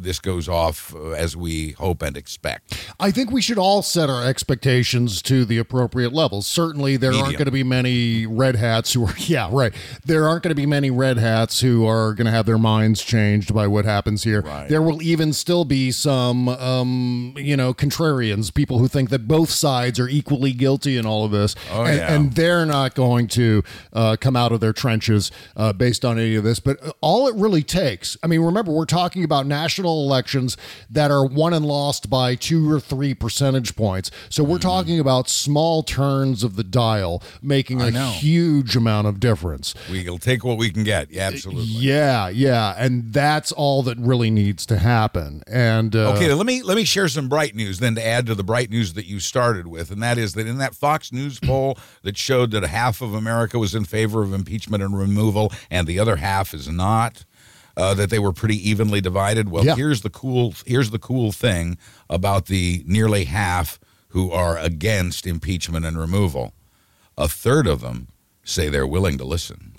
this goes off uh, as we hope and expect. I think we should all set our expectations to the appropriate levels. Certainly, there aren't going to be many red hats who are, <laughs> yeah, right. There aren't going to be many red hats who are going to have their minds changed by what happens here. Right. There will even still be some, um, you know, contrarians, people who think that both sides are equally guilty in all of this. Oh, and, yeah. and they're not going to uh, come out of their trenches uh, based on any of this. But all it really takes, I mean, remember, we're talking about national elections that are won and lost by two or three percentage points. So we're talking about small turns of the dial making a know. huge amount of difference. We'll take what we can get. Yeah, absolutely. Yeah, yeah, and that's all that really needs to happen. And uh, Okay, let me let me share some bright news then to add to the bright news that you started with, and that is that in that Fox News <clears throat> poll that showed that half of America was in favor of impeachment and removal, and the other half is not. Uh, that they were pretty evenly divided. Well, Yeah. here's the cool here's the cool thing about the nearly half who are against impeachment and removal. A third of them say they're willing to listen.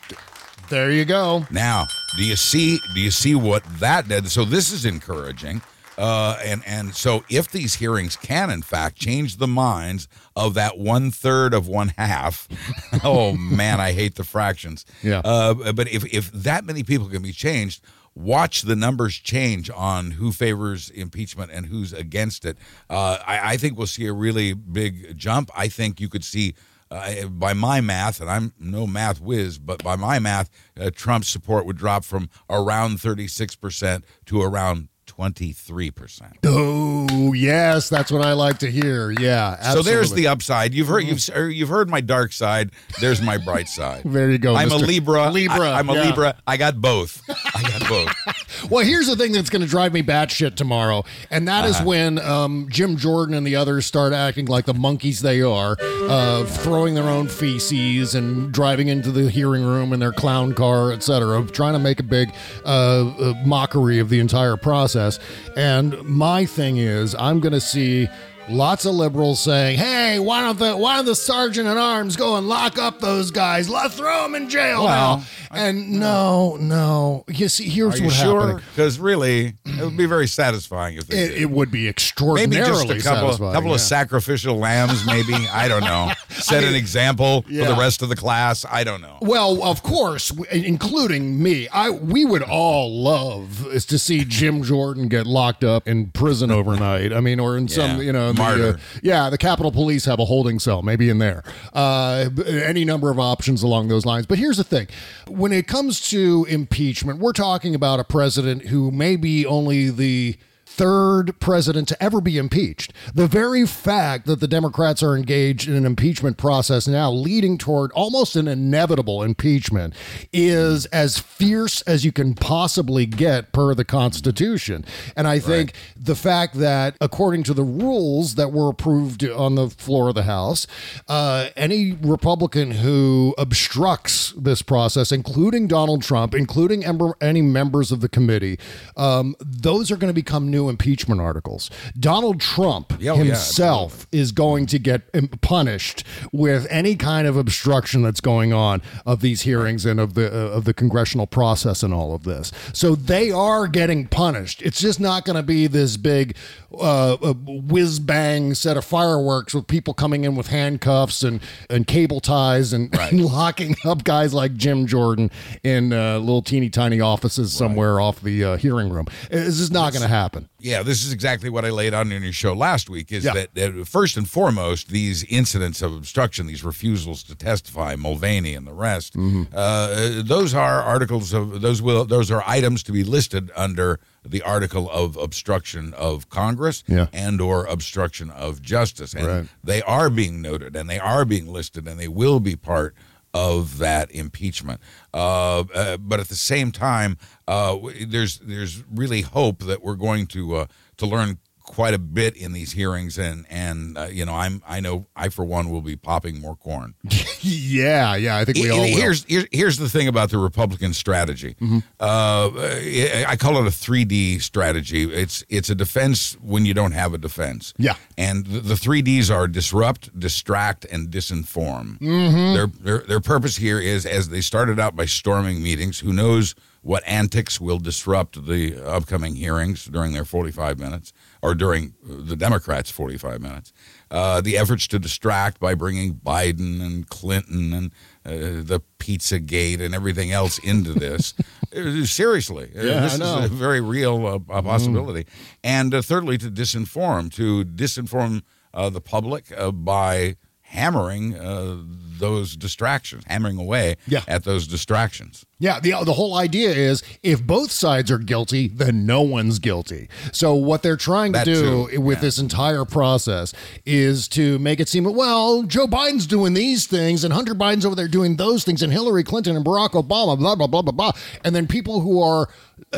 there you go. Now, do you see? Do you see what that did? So this is encouraging, uh, and and so if these hearings can in fact change the minds of that one third of one half, <laughs> oh man, I hate the fractions. Yeah. Uh, but if if that many people can be changed. Watch the numbers change on who favors impeachment and who's against it. Uh, I, I think we'll see a really big jump. I think you could see uh, by my math, and I'm no math whiz, but by my math, uh, Trump's support would drop from around 36% to around 23%. Oh, yes, that's what I like to hear. Yeah, So there's the upside. You've heard you've you've heard my dark side. There's my bright side. <laughs> There you go, I'm a Libra. Libra, I, am a yeah. Libra. I got both. I got <laughs> both. Well, here's the thing that's going to drive me batshit tomorrow, and that is Uh-huh. when um, Jim Jordan and the others start acting like the monkeys they are, uh, throwing their own feces and driving into the hearing room in their clown car, etc., of trying to make a big uh, uh, mockery of the entire process. And my thing is, I'm going to see Lots of liberals saying, "Hey, why don't the why don't the sergeant at arms go and lock up those guys? Let's throw them in jail Well, now." And no, no. You see, here's Are you what sure? happened. Because really, it would be very satisfying if they It, did. it would be Maybe extraordinarily just a couple, satisfying, couple of yeah. sacrificial lambs, maybe. <laughs> I don't know. Set an example for yeah. the rest of the class. I don't know. Well, of course, w- including me. I we would all love is to see Jim Jordan get locked up in prison overnight. I mean, or in some, Yeah, you know, the, uh, yeah, the Capitol Police have a holding cell, maybe in there. Uh, any number of options along those lines. But here's the thing: when it comes to impeachment, we're talking about a president who may be only the third president to ever be impeached. The very fact that the Democrats are engaged in an impeachment process now, leading toward almost an inevitable impeachment, is as fierce as you can possibly get per the Constitution. And I think the fact that, according to the rules that were approved on the floor of the House, uh, any Republican who obstructs this process, including Donald Trump, including any members of the committee, um, those are going to become new impeachment articles. Donald Trump Yeah, oh, yeah, himself is going to get punished with any kind of obstruction that's going on of these hearings and of the uh, of the congressional process and all of this. So they are getting punished. It's just not going to be this big uh, uh, whiz bang set of fireworks with people coming in with handcuffs and and cable ties and, <laughs> and locking up guys like Jim Jordan in uh, little teeny tiny offices somewhere off the uh, hearing room. This is not going to happen. Yeah, this is exactly what I laid out in your show last week. Is Yeah. that, that first and foremost, these incidents of obstruction, these refusals to testify, Mulvaney and the rest, Mm-hmm. uh, those are articles of those will those are items to be listed under the article of obstruction of Congress Yeah. and or obstruction of justice, and Right. they are being noted and they are being listed and they will be part of that impeachment. Uh, uh, but at the same time, uh, there's there's really hope that we're going to uh, to learn quite a bit in these hearings, and and uh, you know I'm I know I for one will be popping more corn. <laughs> yeah, yeah, I think we all will. Here's, here's here's the thing about the Republican strategy. Mm-hmm. Uh, I call it a 3D strategy. It's it's a defense when you don't have a defense. Yeah. and the, the three Ds are disrupt, distract, and disinform. Mm-hmm. Their, their their purpose here is as they started out by storming meetings. Who knows what antics will disrupt the upcoming hearings during their 45 minutes or during the Democrats' 45 minutes? Uh, the efforts to distract by bringing Biden and Clinton and uh, the Pizza Gate and everything else into this. <laughs> Uh, Seriously, uh, Yeah, this is a very real uh, uh, possibility. And uh, thirdly, to disinform, to disinform uh, the public uh, by hammering uh, those distractions, hammering away Yeah. at those distractions. Yeah, the the whole idea is if both sides are guilty, then no one's guilty. So what they're trying to That do too, with yeah. this entire process is to make it seem well, Joe Biden's doing these things and Hunter Biden's over there doing those things and Hillary Clinton and Barack Obama blah blah blah blah blah. And then people who are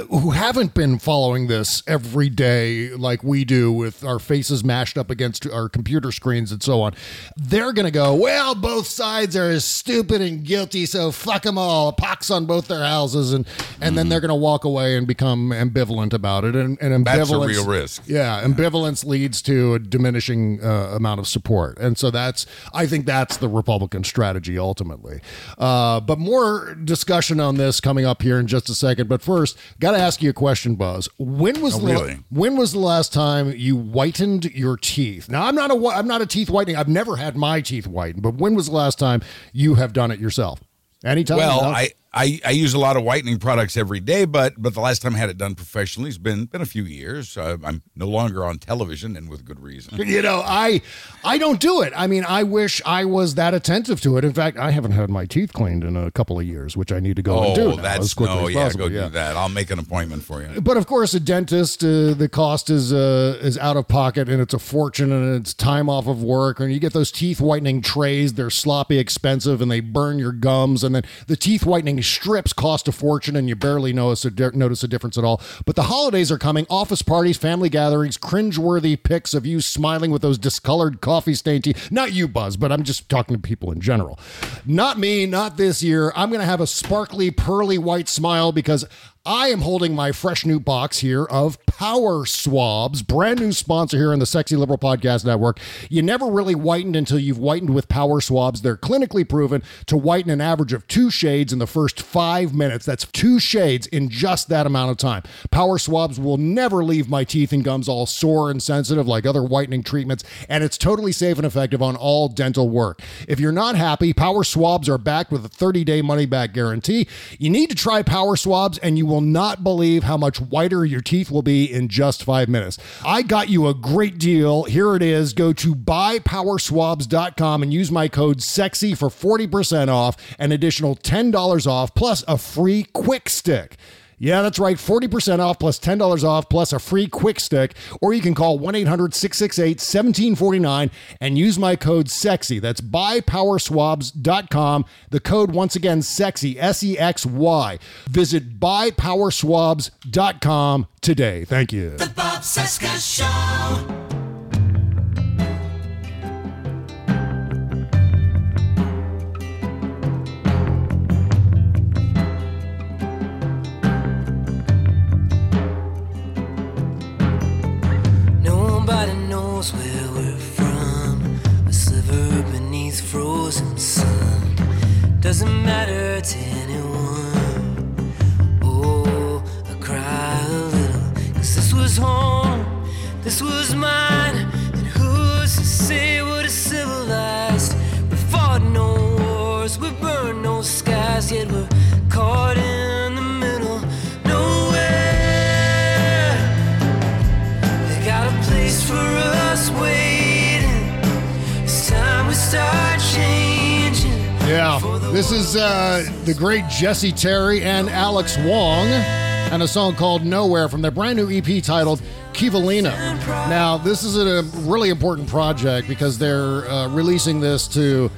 who haven't been following this every day like we do with our faces mashed up against our computer screens and so on, they're going to go, well, both sides are as stupid and guilty, so fuck them all. Pox on both their houses, and and then they're going to walk away and become ambivalent about it. And, and ambivalence, That's a real risk. Yeah, ambivalence leads to a diminishing uh, amount of support, and so that's I think that's the Republican strategy ultimately. Uh, but more discussion on this coming up here in just a second. But first, got to ask you a question, Buzz. When was Oh, the, really? when was the last time you whitened your teeth? Now, I'm not a I'm not a teeth whitening. I've never had my teeth whitened, but when was the last time you have done it yourself? Anytime? Well? I, I, I use a lot of whitening products every day, but but the last time I had it done professionally has been been a few years. Uh, I'm no longer on television, and with good reason. <laughs> you know, I I don't do it. I mean, I wish I was that attentive to it. In fact, I haven't had my teeth cleaned in a couple of years, which I need to go and do Oh, now, that's as quickly no, as yeah, possible. go do that. I'll make an appointment for you. But of course, a dentist, uh, the cost is uh, is out of pocket, and it's a fortune, and it's time off of work. And you get those teeth whitening trays; they're sloppy, expensive, and they burn your gums. And then the teeth whitening strips cost a fortune, and you barely notice a di- notice a difference at all. But the holidays are coming: office parties, family gatherings, cringeworthy pics of you smiling with those discolored coffee stained teeth. Not you, Buzz, but I'm just talking to people in general. Not me. Not this year. I'm going to have a sparkly, pearly white smile because. I am holding my fresh new box here of Power Swabs, brand new sponsor here on the Sexy Liberal Podcast Network. You never really whitened until you've whitened with Power Swabs. They're clinically proven to whiten an average of two shades in the first five minutes. That's two shades in just that amount of time. Power Swabs will never leave my teeth and gums all sore and sensitive like other whitening treatments, and it's totally safe and effective on all dental work. If you're not happy, Power Swabs are backed with a 30 day money back guarantee. You need to try Power Swabs, and you will not believe how much whiter your teeth will be in just five minutes. I got you a great deal. Here it is. Go to buypowerswabs.com and use my code SEXY for 40% off, an additional $10 off, plus a free quick stick. Yeah, that's right. 40% off plus $10 off plus a free quick stick. Or you can call 1 800 668 1749 and use my code SEXY. That's buypowerswabs.com. The code, once again, SEXY, S E X Y. Visit buypowerswabs.com today. Thank you. The Bob Cesca Show. Knows where we're from. A sliver beneath frozen sun. Doesn't matter to anyone. Oh, I cry a little. Cause this was home. This was mine. And who's to say what is civilized? We fought no wars. We burned no skies. Yet we're caught in Yeah, this is uh, the great Jesse Terry and Alex Wong, and a song called Nowhere from their brand new EP titled Kivalina. Now, this is a really important project because they're uh, releasing this to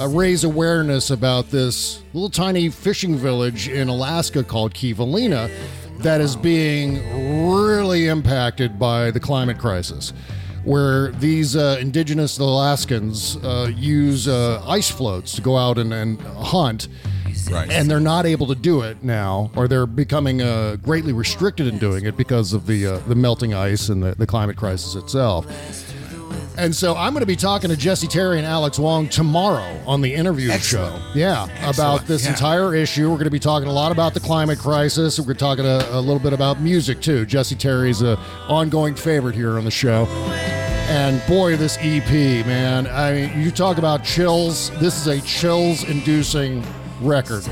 uh, raise awareness about this little tiny fishing village in Alaska called Kivalina that is being really impacted by the climate crisis where these uh, indigenous Alaskans uh, use uh, ice floats to go out and, and hunt. Right. And they're not able to do it now, or they're becoming uh, greatly restricted in doing it because of the uh, the melting ice and the, the climate crisis itself. And so I'm going to be talking to Jesse Terry and Alex Wong tomorrow on the interview Excellent. show. Yeah, about this Yeah. entire issue. We're going to be talking a lot about the climate crisis. We're going to be talking a, a little bit about music too. Jesse Terry's a ongoing favorite here on the show. And boy, this EP, man. I mean, you talk about chills. This is a chills inducing record.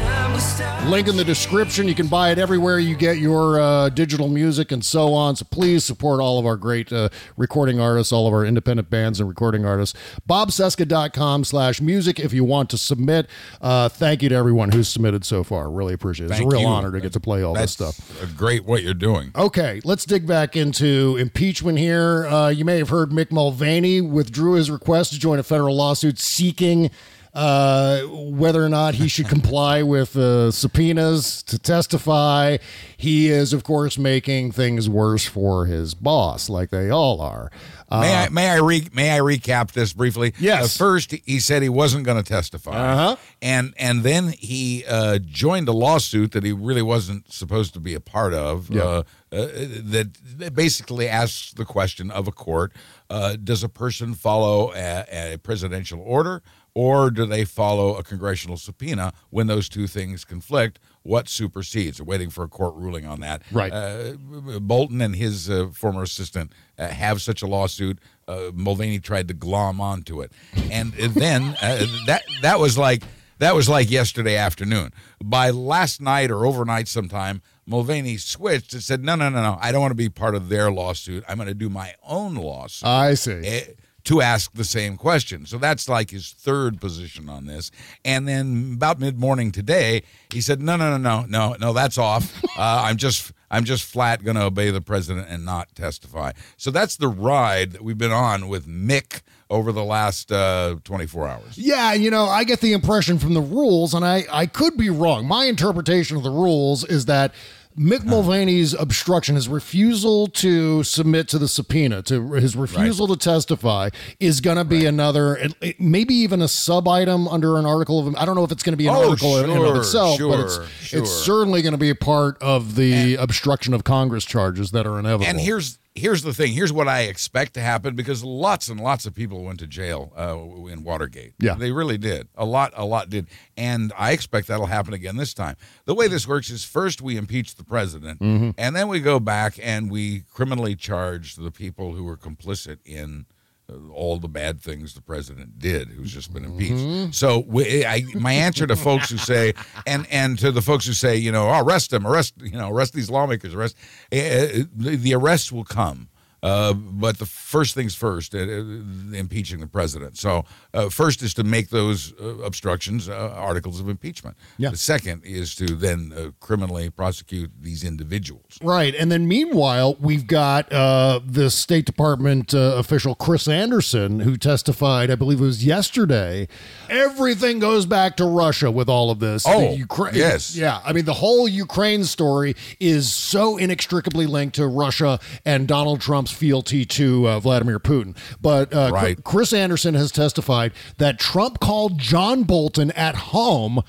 Link in the description. You can buy it everywhere you get your uh, digital music and so on. So please support all of our great uh, recording artists, all of our independent bands and recording artists. BobCesca.com slash music if you want to submit. Uh, thank you to everyone who's submitted so far. Really appreciate it. It's Thank a real you. honor to get to play all this stuff. great what you're doing. Okay, let's dig back into impeachment here. Uh, you may have heard Mick Mulvaney withdrew his request to join a federal lawsuit seeking uh, whether or not he should comply <laughs> with uh, subpoenas to testify. He is, of course, making things worse for his boss, like they all are. Uh, May I may I re, may I recap this briefly? Yes. Uh, first, he said he wasn't going to testify, Uh-huh. and and then he uh, joined a lawsuit that he really wasn't supposed to be a part of. Yeah. Uh, uh, that, basically asks the question of a court: uh, Does a person follow a, a presidential order, or do they follow a congressional subpoena? When those two things conflict, what supersedes? We're waiting for a court ruling on that. Right. Uh, Bolton and his uh, former assistant uh, have such a lawsuit. Uh, Mulvaney tried to glom onto it, and then uh, that that was like that was like yesterday afternoon. By last night or overnight, sometime Mulvaney switched and said, "No, no, no, no. I don't want to be part of their lawsuit. I'm going to do my own lawsuit." I see. eh, to ask the same question. So that's like his third position on this. And then about mid morning today, he said, "No, no, no, no, no, no. That's off. <laughs> Uh, I'm just, I'm just flat going to obey the president and not testify." So that's the ride that we've been on with Mick over the last uh, 24 hours. Yeah, you know, I get the impression from the rules, and I, I could be wrong. My interpretation of the rules is that Mick uh-huh. Mulvaney's obstruction, his refusal to submit to the subpoena, to his refusal to testify, is going to be another, it- it- maybe even a sub item under an article of. I don't know if it's going to be an Oh, article in and of sure, itself, but it's sure, it's certainly going to be a part of the obstruction of Congress charges that are inevitable. And here's here's the thing. Here's what I expect to happen because lots and lots of people went to jail uh, in Watergate. Yeah. they really did. A lot, a lot did, and I expect that'll happen again this time. The way this works is first we impeach the president, Mhm. and then we go back and we criminally charge the people who were complicit in. Uh, All the bad things the president did, who's just been impeached. Mhm. So, we, I, my answer to folks who say, and and to the folks who say, you know, oh, arrest them, arrest, you know, arrest these lawmakers, arrest. Uh, the, the arrests will come, uh, but the first things first, uh, uh, impeaching the president. So, uh, first is to make those uh, obstructions uh, articles of impeachment. Yeah. The second is to then uh, criminally prosecute these individuals. Right. And then meanwhile, we've got uh, the State Department uh, official Chris Anderson, who testified, I believe it was yesterday. Everything goes back to Russia with all of this. Oh, The Ukra- yes. Yeah. I mean, the whole Ukraine story is so inextricably linked to Russia and Donald Trump's fealty to uh, Vladimir Putin. But uh, Right. Chris Anderson has testified that Trump called John Bolton at home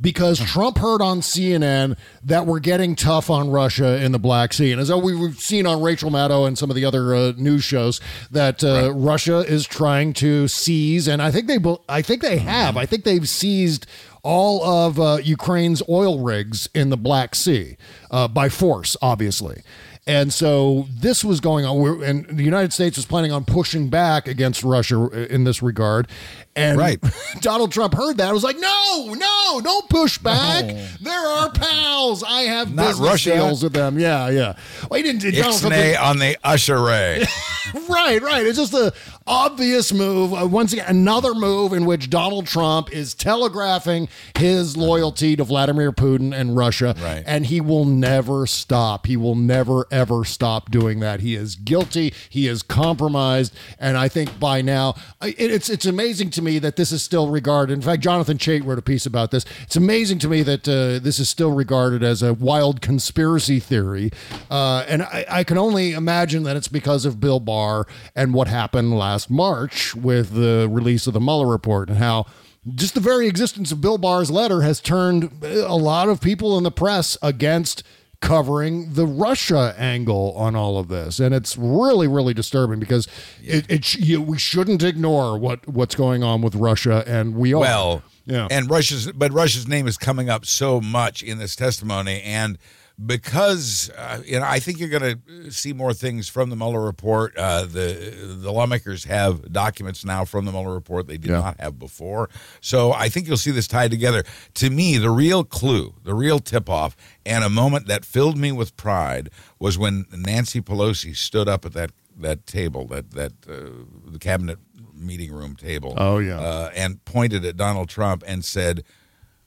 because Trump heard on CNN that we're getting tough on Russia in the Black Sea. And as we- we've seen on Rachel Maddow and some of the other uh, news shows, that uh, Russia is trying to seize, and I think they, I think they have, I think they've seized all of uh, Ukraine's oil rigs in the Black Sea uh, by force, obviously. And so this was going on, We're- and the United States was planning on pushing back against Russia in this regard. And Right. <laughs> Donald Trump heard that. I was like, no, no, don't push back. They're our pals. I have Not business Russia. deals with them. Yeah, yeah. Well, he didn't. Donald Trump Ixnay on the usher ray. <laughs> right, right. It's just a obvious move. Uh, once again, another move in which Donald Trump is telegraphing his loyalty to Vladimir Putin and Russia, Right. and he will never stop. He will never ever stop doing that. He is guilty. He is compromised, and I think by now it, it's it's amazing to me that this is still regarded. In fact, Jonathan Chait wrote a piece about this. It's amazing to me that uh, this is still regarded as a wild conspiracy theory, uh, and I, I can only imagine that it's because of Bill Barr and what happened last March with the release of the Mueller report and how. Just the very existence of Bill Barr's letter has turned a lot of people in the press against covering the Russia angle on all of this, and it's really, really disturbing because it, it you, we shouldn't ignore what what's going on with Russia, and we are. Well, yeah, and Russia's but Russia's name is coming up so much in this testimony, and because uh, you know, I think you're going to see more things from the Mueller report. Uh, the the lawmakers have documents now from the Mueller report they did Yeah. not have before, so I think you'll see this tied together. To me, the real clue, the real tip off, and a moment that filled me with pride was when Nancy Pelosi stood up at that that table, that that uh, the cabinet meeting room table. Oh, yeah. uh, and pointed at Donald Trump and said,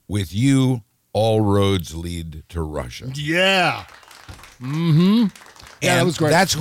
"With you, all roads lead to Russia." yeah, mm-hmm. Yeah, that was great. That's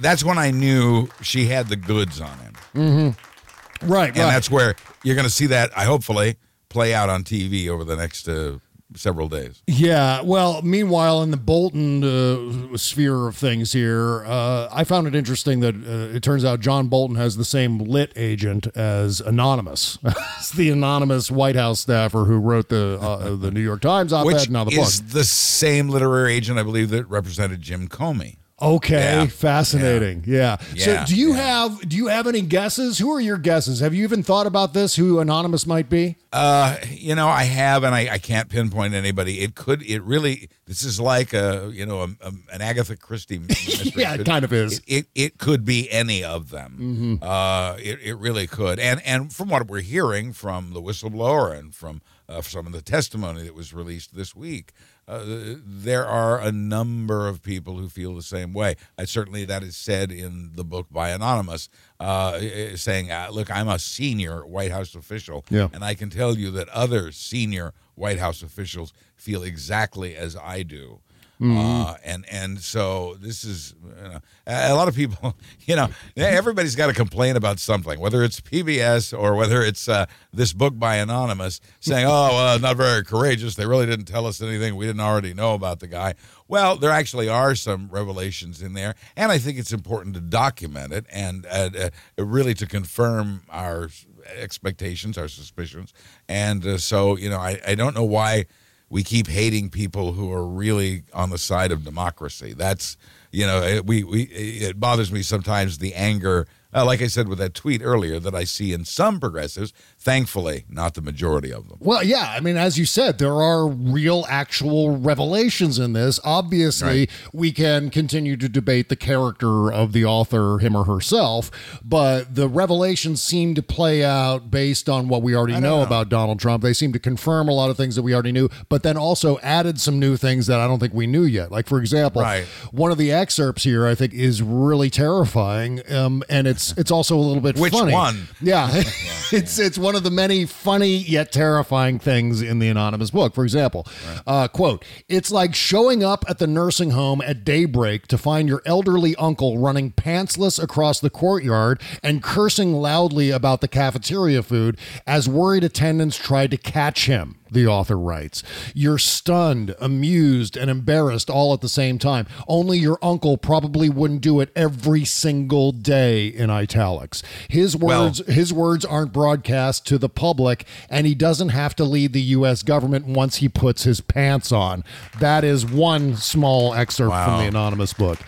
that's when I knew she had the goods on him, mm-hmm. Right, and right. that's where you're going to see that. I hopefully play out on TV over the next uh, several days. Yeah. Well, meanwhile, in the Bolton uh, sphere of things here, uh, I found it interesting that uh, it turns out John Bolton has the same lit agent as Anonymous. <laughs> it's the anonymous White House staffer who wrote the uh, the New York Times op-ed Which and the book. is the same literary agent, I believe, that represented Jim Comey. Okay, Yeah. fascinating. Yeah. So, Yeah, do you have do you have any guesses? Who are your guesses? Have you even thought about this? Who Anonymous might be? Uh, you know, I have, and I, I can't pinpoint anybody. It could, it really, this is like a, you know, a, a- an Agatha Christie <laughs> mystery. Yeah, it kind of is. It, it, it could be any of them. Mhm. Uh, it, it really could. And, and from what we're hearing from the whistleblower and from uh, some of the testimony that was released this week, uh, there are a number of people who feel the same way. I certainly that is said in the book by Anonymous, uh, saying, uh, "Look, I'm a senior White House official, Yeah. and I can tell you that other senior White House officials feel exactly as I do. Uh, and and so this is you know, a lot of people. <laughs> You know, everybody's got to complain about something, whether it's PBS or whether it's uh, this book by Anonymous saying, "Oh, well, not very courageous. They really didn't tell us anything we didn't already know about the guy." Well, there actually are some revelations in there, and I think it's important to document it and uh, uh, really to confirm our expectations, our suspicions. And uh, so, you know, I, I don't know why we keep hating people who are really on the side of democracy. That's, you know, it, we, we, it bothers me sometimes the anger, uh, like I said with that tweet earlier, that I see in some progressives, thankfully, not the majority of them. Well, yeah, I mean, as you said, there are real, actual revelations in this. Obviously, we can continue to debate the character of the author, him or herself, but the revelations seem to play out based on what we already know, know. about Donald Trump. They seem to confirm a lot of things that we already knew, but then also added some new things that I don't think we knew yet. Like, for example, Right. one of the excerpts here, I think, is really terrifying, um, and it's it's also a little bit Which funny. one? Yeah, <laughs> it's it's one of the many funny yet terrifying things in the anonymous book. For example, uh, quote: "It's like showing up at the nursing home at daybreak to find your elderly uncle running pantsless across the courtyard and cursing loudly about the cafeteria food as worried attendants tried to catch him." The author writes, You're stunned, amused, and embarrassed all at the same time. Only your uncle probably wouldn't do it every single day in italics. His Well- words his words aren't broadcast to the public, and he doesn't have to lead the US government once he puts his pants on. That is one small excerpt from the anonymous book.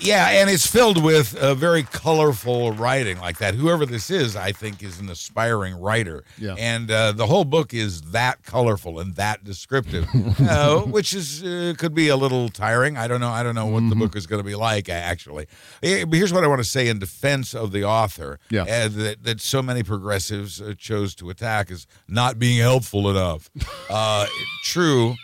Yeah, and it's filled with uh, very colorful writing like that. Whoever this is, I think, is an aspiring writer. Yeah. And uh, the whole book is that colorful and that descriptive, <laughs> uh, which is uh, could be a little tiring. I don't know. I don't know what the book is going to be like. Actually, Eh, but here's what I want to say in defense of the author. Yeah. uh, that that so many progressives uh, chose to attack is not being helpful enough. <laughs> Uh, true,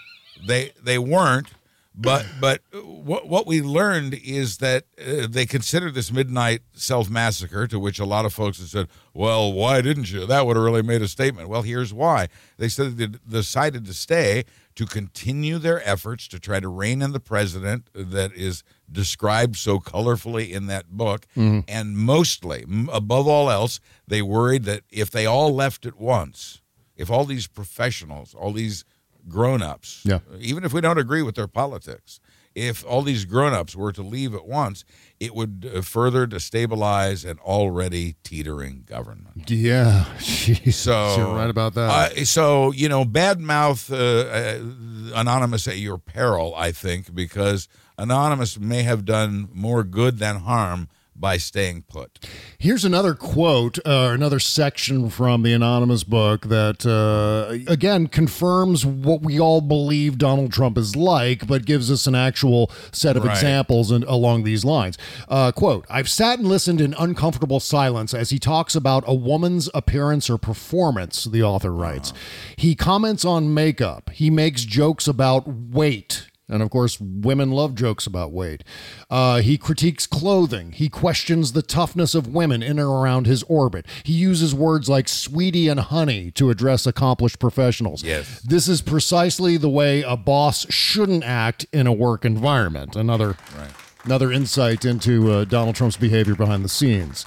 they they weren't. But but what what we learned is that uh, they considered this midnight self massacre, to which a lot of folks have said, "Well, why didn't you? That would have really made a statement." Well, here's why: they said they decided to stay to continue their efforts to try to rein in the president that is described so colorfully in that book, and mostly, above all else, they worried that if they all left at once, if all these professionals, all these grown-ups Yeah. even if we don't agree with their politics if all these grown-ups were to leave at once it would uh, further destabilize an already teetering government Yeah, <laughs> jeez, so you're right about that. uh, so you know bad mouth uh, uh, anonymous at your peril i think because anonymous may have done more good than harm by staying put Here's another quote, uh, another section from the anonymous book that, uh, again, confirms what we all believe Donald Trump is like, but gives us an actual set of Right. examples and, along these lines. Uh, quote I've sat and listened in uncomfortable silence as he talks about a woman's appearance or performance, the author writes. He comments on makeup, he makes jokes about weight. And of course, women love jokes about weight. Uh, he critiques clothing. He questions the toughness of women in and around his orbit. He uses words like sweetie and honey to address accomplished professionals. Yes. This is precisely the way a boss shouldn't act in a work environment. Another, another insight into uh, Donald Trump's behavior behind the scenes.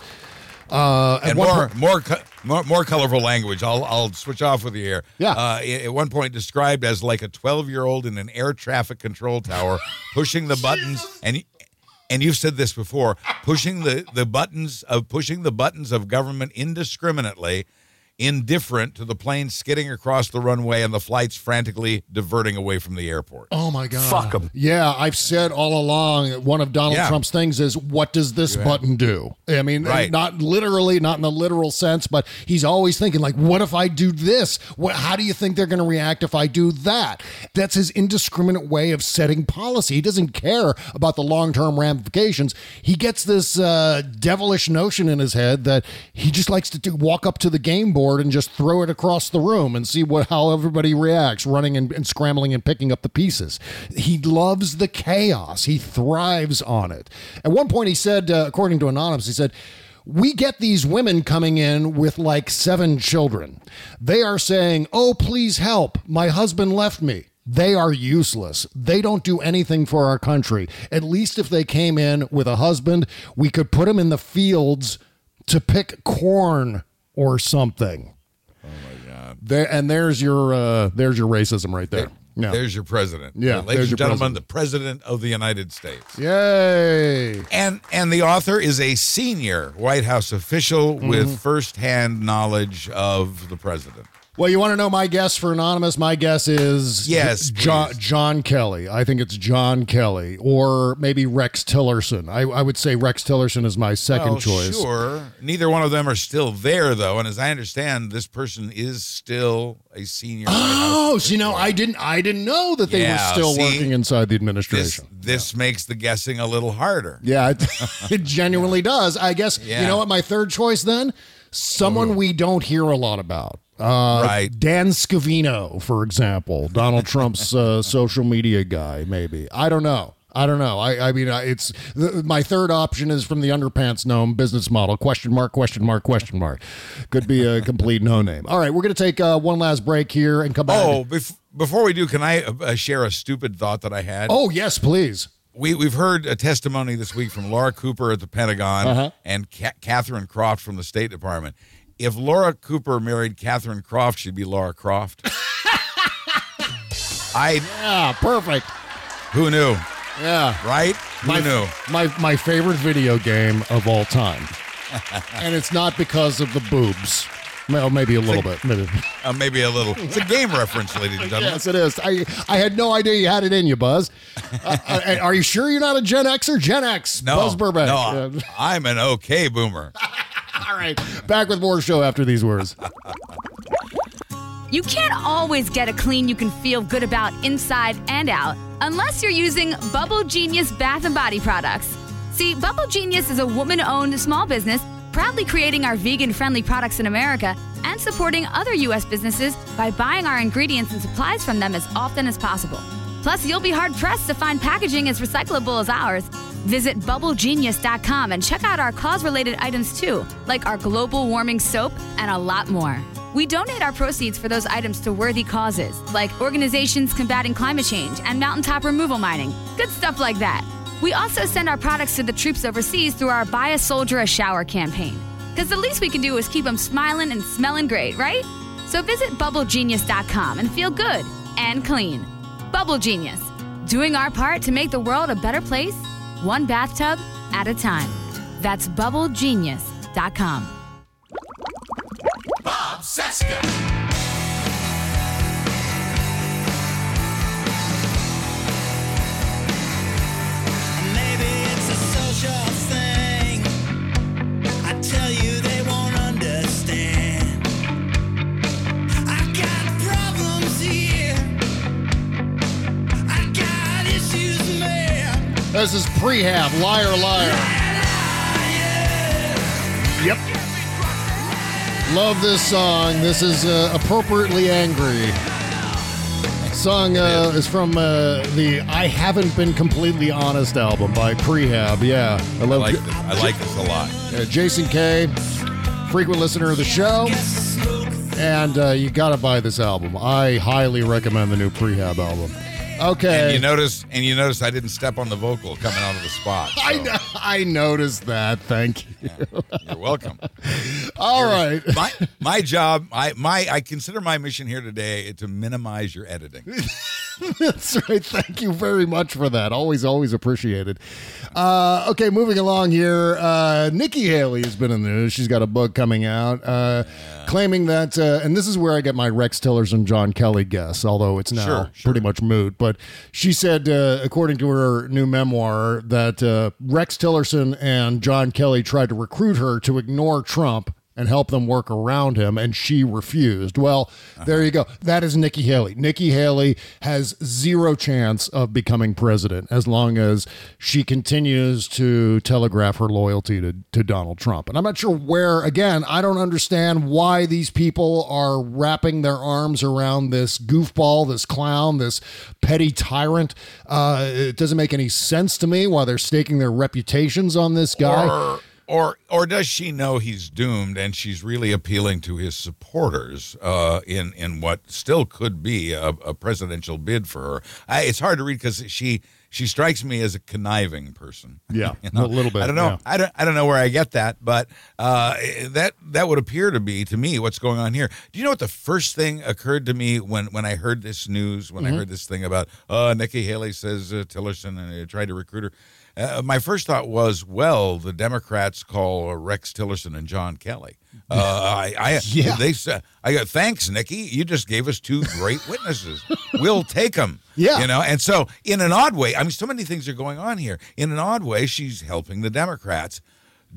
Uh, and more, po- more, co- more, more colorful language. I'll, I'll switch off with you here. Yeah. Uh, at one point, described as like a 12 year old in an air traffic control tower, pushing the buttons, and and you've said this before, pushing the the buttons of pushing the buttons of government indiscriminately. Indifferent to the plane skidding across the runway and the flights frantically diverting away from the airport. Oh my God. Fuck 'em. Yeah, I've said all along one of Donald Yeah. Trump's things is what does this button do? I mean, Right. not literally, not in the literal sense, but he's always thinking, like, what if I do this? What, how do you think they're going to react if I do that? That's his indiscriminate way of setting policy. He doesn't care about the long term ramifications. He gets this uh, devilish notion in his head that he just likes to do, walk up to the game board and just throw it across the room and see what how everybody reacts, running and, and scrambling and picking up the pieces. He loves the chaos. He thrives on it. At one point, he said, uh, according to Anonymous, he said. We get these women coming in with like seven children. They are saying, Oh, please help. My husband left me. They are useless. They don't do anything for our country. At least if they came in with a husband, we could put them in the fields to pick corn or something. Oh my God! There and there's your uh, there's your racism right there. Yeah. There's your president. Yeah, ladies and gentlemen, the president of the United States. Yay! And and the author is a senior White House official Mm-hmm. with firsthand knowledge of the president. Well, you want to know my guess for anonymous? My guess is Yes, John. John Kelly. I think it's John Kelly, or maybe Rex Tillerson. I, I would say Rex Tillerson is my second Well, choice. Sure. Neither one of them are still there, though. And as I understand, this person is still a senior. Oh, so, you know, I didn't, I didn't know that they Yeah, were still see? working inside the This, administration. this makes the guessing a little harder. Yeah, it, <laughs> <laughs> it genuinely does. I guess you know what my third choice then? Someone we don't hear a lot about. Uh, Right. Dan Scavino, for example, Donald Trump's uh, <laughs> social media guy. Maybe I don't know. I don't know. I, I mean, I- it's my third option is from the underpants gnome business model. Question mark? Question mark? Question mark? Could be a complete no name. All right, we're going to take uh, one last break here and come back. Oh, bef- before we do, can I uh, share a stupid thought that I had? oh yes, please. We, we've heard a testimony this week from Laura Cooper at the Pentagon Uh-huh. and Ca- Catherine Croft from the State Department. If Laura Cooper married Catherine Croft, she'd be Laura Croft. <laughs> I Yeah, perfect. who knew, Yeah. right? Who my, knew? My my favorite video game of all time, <laughs> and it's not because of the boobs. Well, maybe a little bit. Maybe. Uh, maybe a little. It's a game reference, ladies and gentlemen. Yes, it is. I I had no idea you had it in you, Buzz. Uh, uh, are you sure you're not a Gen X or Gen X? No, Buzz Burbank. no, I'm an okay boomer. <laughs> <laughs> All right, back with more show after these words. You can't always get a clean you can feel good about inside and out unless you're using Bubble Genius Bath and Body products. See, Bubble Genius is a woman owned small business proudly creating our vegan friendly products in America and supporting other U.S. businesses by buying our ingredients and supplies from them as often as possible. Plus, you'll be hard pressed to find packaging as recyclable as ours. Visit bubblegenius.com and check out our cause related items too, like our global warming soap and a lot more. We donate our proceeds for those items to worthy causes, like organizations combating climate change and mountaintop removal mining. Good stuff like that. We also send our products to the troops overseas through our Buy a Soldier a Shower campaign. Because the least we can do is keep them smiling and smelling great, right? So visit bubblegenius.com and feel good and clean. Bubble Genius, doing our part to make the world a better place, one bathtub at a time. That's bubblegenius.com. Bob Cesca. Maybe it's a social thing. I tell you, This is prehab, liar, liar. Yep. Love this song. This is uh, appropriately angry. Song uh, is from uh, the "I Haven't Been Completely Honest" album by Prehab. Yeah, I I love. like this. I like this a lot. Uh, Jason K, frequent listener of the show, and uh, you got to buy this album. I highly recommend the new Prehab album. Okay, And you notice, and you notice, I didn't step on the vocal coming out of the spot. so I know, I noticed that. Thank you. You're welcome. <laughs> All right. my my job, I my I consider my mission here today to minimize your editing. <laughs> <laughs> That's right. Thank you very much for that. Always, always appreciated. Uh, okay, moving along here. Uh, Nikki Haley has been in the news. She's got a book coming out uh, claiming that, uh, and this is where I get my Rex Tillers and John Kelly guess, although it's now Sure, pretty much moot. But she said, uh, according to her new memoir, that uh, Rex Tillerson and John Kelly tried to recruit her to ignore Trump and help them work around him, and she refused. Well, there you go. That is Nikki Haley. Nikki Haley has zero chance of becoming president as long as she continues to telegraph her loyalty to, to Donald Trump. And I'm not sure where, again, I don't understand why these people are wrapping their arms around this goofball, this clown, this petty tyrant. Uh, it doesn't make any sense to me why they're staking their reputations on this guy. Or or does she know he's doomed and she's really appealing to his supporters uh, in in what still could be a, a presidential bid for her? I, it's hard to read because she she strikes me as a conniving person. <laughs> Yeah, You know? a little bit. I don't know. yeah. I don't. I don't know where I get that, but uh, that that would appear to be to me what's going on here. Do you know what the first thing occurred to me when when I heard this news? When Mhm. I heard this thing about uh, Nikki Haley says uh, Tillerson and uh, tried to recruit her. Uh, my first thought was, well, the Democrats call Rex Tillerson and John Kelly. Uh, I, I, <laughs> Yeah. they said, I go, thanks, Nikki. You just gave us two great witnesses. we'll take them. Yeah. You know, and so in an odd way, I mean, so many things are going on here. In an odd way, she's helping the Democrats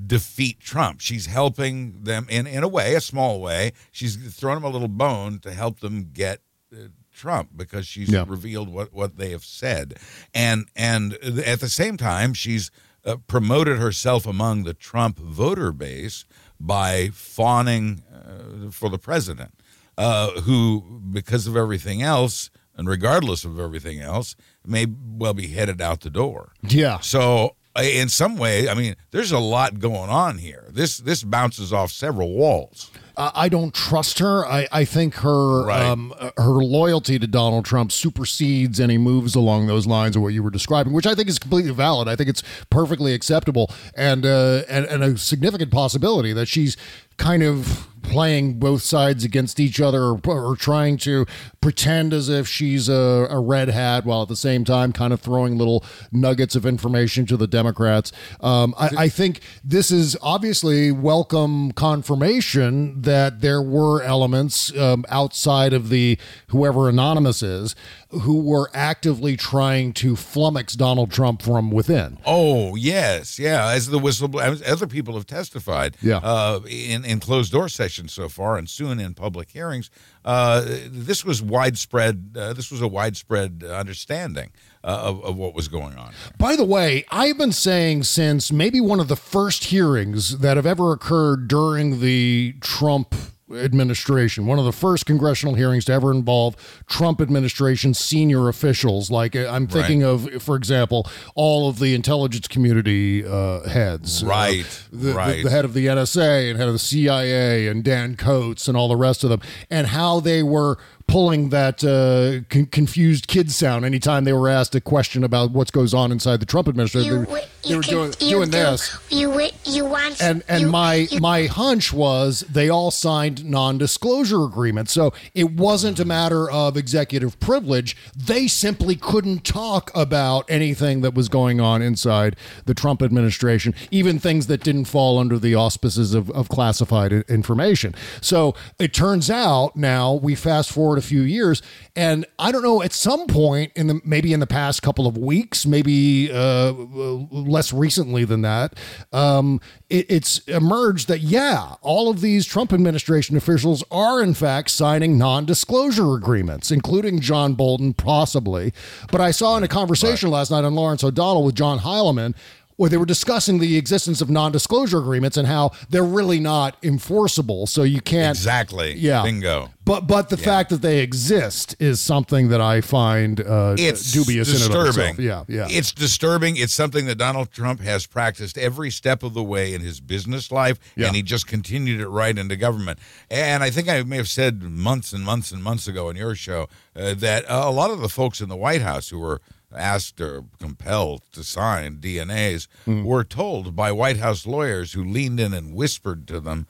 defeat Trump. She's helping them in, in a way, a small way. She's thrown them a little bone to help them get uh, Trump because she's Yeah. revealed what, what they have said. And and at the same time, she's uh, promoted herself among the Trump voter base by fawning uh, for the president, uh, who, because of everything else, and regardless of everything else, may well be headed out the door. Yeah. So uh, in some way, I mean, there's a lot going on here. This this bounces off several walls. Uh, I don't trust her. I, I think her Right. um, her loyalty to Donald Trump supersedes any moves along those lines of what you were describing, which I think is completely valid. I think it's perfectly acceptable and uh, and, and a significant possibility that she's kind of playing both sides against each other or, or trying to pretend as if she's a, a red hat while at the same time kind of throwing little nuggets of information to the Democrats. Um, I, I think this is obviously welcome confirmation that there were elements um, outside of the whoever anonymous is who were actively trying to flummox Donald Trump from within. Oh yes, yeah. As the whistleblower, as other people have testified, Yeah. uh, in in closed door sessions so far, and soon in public hearings, uh, this was widespread. Uh, this was a widespread understanding uh, of, of what was going on. By the way, I've been saying since maybe one of the first hearings that have ever occurred during the Trump administration, one of the first congressional hearings to ever involve Trump administration senior officials. Like uh, I'm thinking of, for example, all of the intelligence community uh, heads. Uh, Right, the, the- right. the head of the NSA and head of the CIA and Dan Coats and all the rest of them, and how they were pulling that uh, con- confused kid sound anytime they were asked a question about what goes on inside the Trump administration. You, they, they were doing, you doing do- this. You you want And and you- my you- my hunch was they all signed non-disclosure agreements. So it wasn't a matter of executive privilege. They simply couldn't talk about anything that was going on inside the Trump administration, even things that didn't fall under the auspices of, of classified information. So it turns out now we fast forward a few years, and I don't know at some point in the maybe in the past couple of weeks, maybe uh, less recently than that, um, it, it's emerged that yeah, all of these Trump administration officials are in fact signing non-disclosure agreements, including John Bolton, possibly. But I saw in a conversation last night on Lawrence O'Donnell with John Heilemann where they were discussing the existence of non-disclosure agreements and how they're really not enforceable. So you can't Exactly. Yeah. Bingo. But but the fact that they exist is something that I find uh, It's dubious and disturbing. Yeah, yeah. It's disturbing. It's something that Donald Trump has practiced every step of the way in his business life, Yeah. and he just continued it right into government. And I think I may have said months and months and months ago in your show uh, that uh, a lot of the folks in the White House who were asked or compelled to sign DNAs Hmm. were told by White House lawyers who leaned in and whispered to them.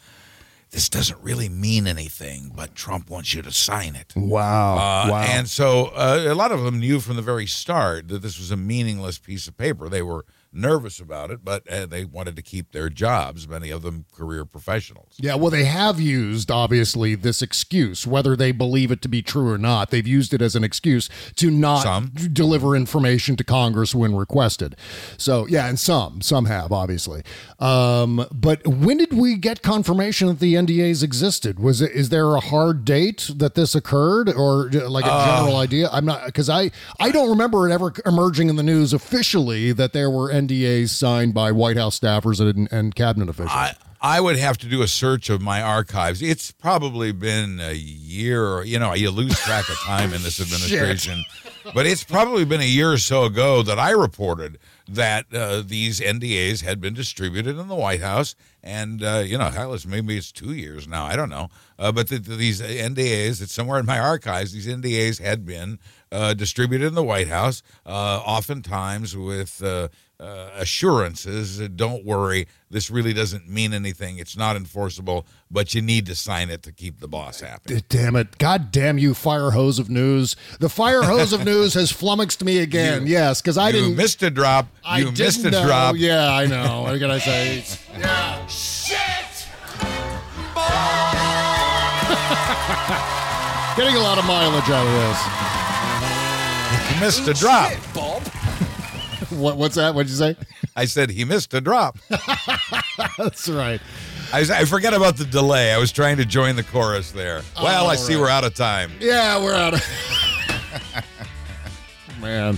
This doesn't really mean anything, but Trump wants you to sign it. Wow. Uh, wow. And so uh, a lot of them knew from the very start that this was a meaningless piece of paper. They were nervous about it, but uh, they wanted to keep their jobs, many of them career professionals. Yeah, well, they have used obviously this excuse, whether they believe it to be true or not. They've used it as an excuse to not Some. deliver information to Congress when requested. So, yeah, and some, some have obviously. Um, but when did we get confirmation that the NDAs existed? Was it is there a hard date that this occurred, or uh, like a general idea? I'm not because I I don't remember it ever emerging in the news officially that there were NDAs signed by White House staffers and, and cabinet officials. I, I would have to do a search of my archives. It's probably been a year, or, you know, you lose track of time in this <laughs> administration. but it's probably been a year or so ago that I reported that uh, these NDAs had been distributed in the White House, and uh, you know, hell, it's maybe it's two years now. I don't know, uh, but the, the, these NDAs, it's somewhere in my archives. These NDAs had been uh, distributed in the White House, uh, oftentimes with uh, assurances don't worry, this really doesn't mean anything. It's not enforceable, but you need to sign it to keep the boss happy. Damn it. God damn you, fire hose of news. The fire hose of <laughs> news has flummoxed me again. You- yes, because I you didn't. missed a drop. I You missed a know. drop. Yeah, I know. What can I say? yeah. <laughs> Shit! Getting a lot of mileage out of You missed a drop. Bob. What, what's that? What'd you say? I said he missed a drop. <laughs> That's right. I, I forget about the delay. I was trying to join the chorus there. Well, I All see we're out of time. Yeah, we're out of. Man.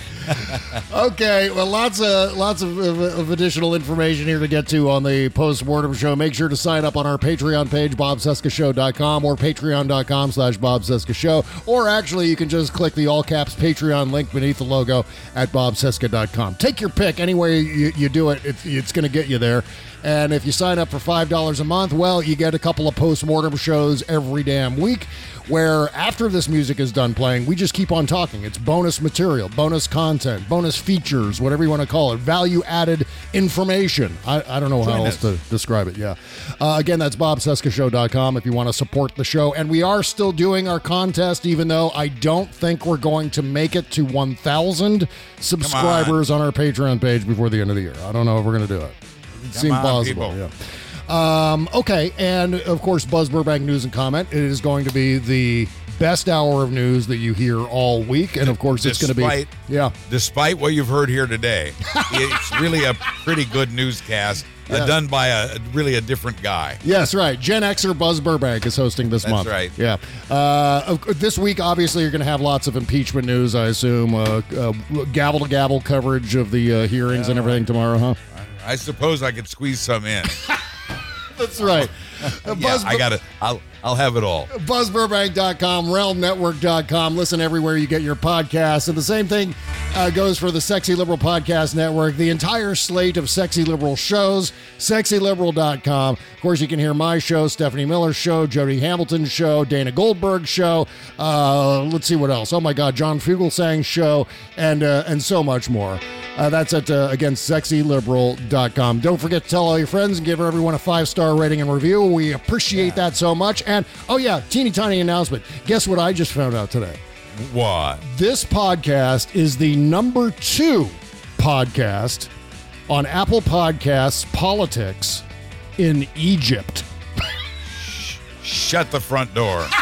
Okay, well, lots of lots of, of, of additional information here to get to on the post-mortem show. Make sure to sign up on our Patreon page, bobcescashow.com or patreon.com slash bobcescashow. Or actually, you can just click the all-caps Patreon link beneath the logo at bobcesca.com. Take your pick. Any way you, you do it, it's, it's going to get you there. And if you sign up for $5 a month, well, you get a couple of post-mortem shows every damn week where after this music is done playing, we just keep on talking. It's bonus material, bonus content, bonus features, whatever you want to call it, value added information. I, I don't know how Join else to describe it. Yeah. Uh, again, that's bobcescashow.com if you want to support the show. And we are still doing our contest, even though I don't think we're going to make it to 1,000 subscribers on. our Patreon page before the end of the year. I don't know if we're going to do it. It Come seems on, possible. people. Yeah. Um, okay, and of course, Buzz Burbank News and Comment. It is going to be the best hour of news that you hear all week, and of course, it's going to be Despite- yeah. Despite what you've heard here today, <laughs> it's really a pretty good newscast uh, done by a really a different guy. Yes, right. Gen Xer Buzz Burbank is hosting this That's month. right. Yeah. Uh, this week, obviously, you're going to have lots of impeachment news. I assume uh, uh, gavel to gavel coverage of the uh, hearings and everything tomorrow, huh? I suppose I could squeeze some in. <laughs> That's right. <laughs> yeah, I got it. I'll I'll have it all. buzzburbank.com, realmnetwork.com. Listen everywhere you get your podcasts. And the same thing uh, goes for the Sexy Liberal Podcast Network. The entire slate of Sexy Liberal shows, sexyliberal.com. Of course, you can hear my show, Stephanie Miller's show, Jody Hamilton's show, Dana Goldberg's show. Uh, let's see what else. Oh my God, John Fugelsang's show, and uh, and so much more. Uh, that's at, uh, again, sexyliberal.com. Don't forget to tell all your friends and give everyone a five star rating and review. We appreciate that so much. Oh, yeah, teeny tiny announcement. Guess what I just found out today? What? This podcast is the number two podcast on Apple Podcasts Politics in Egypt. Shut the front door. <laughs>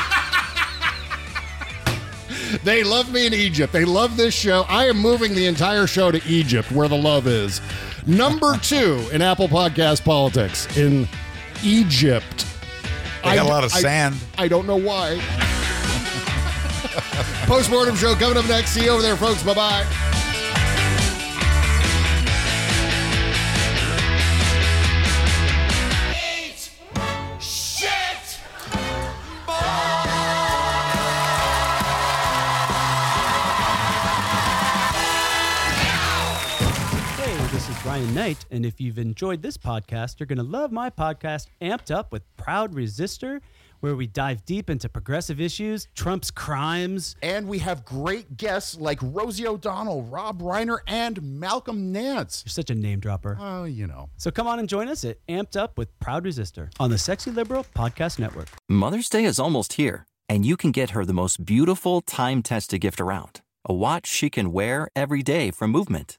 They love me in Egypt. They love this show. I am moving the entire show to Egypt, where the love is. Number two in Apple Podcast Politics in Egypt. They got a lot of I- sand. I don't know why. <laughs> Postmortem show coming up next. See you over there, folks. Bye bye. This is Ryan Knight, and if you've enjoyed this podcast, you're going to love my podcast, Amped Up with Proud Resister, where we dive deep into progressive issues, Trump's crimes. And we have great guests like Rosie O'Donnell, Rob Reiner, and Malcolm Nance. You're such a name dropper. Oh, you know. So come on and join us at Amped Up with Proud Resister on the Sexy Liberal Podcast Network. Mother's Day is almost here, and you can get her the most beautiful time tested gift around a watch she can wear every day from Movement.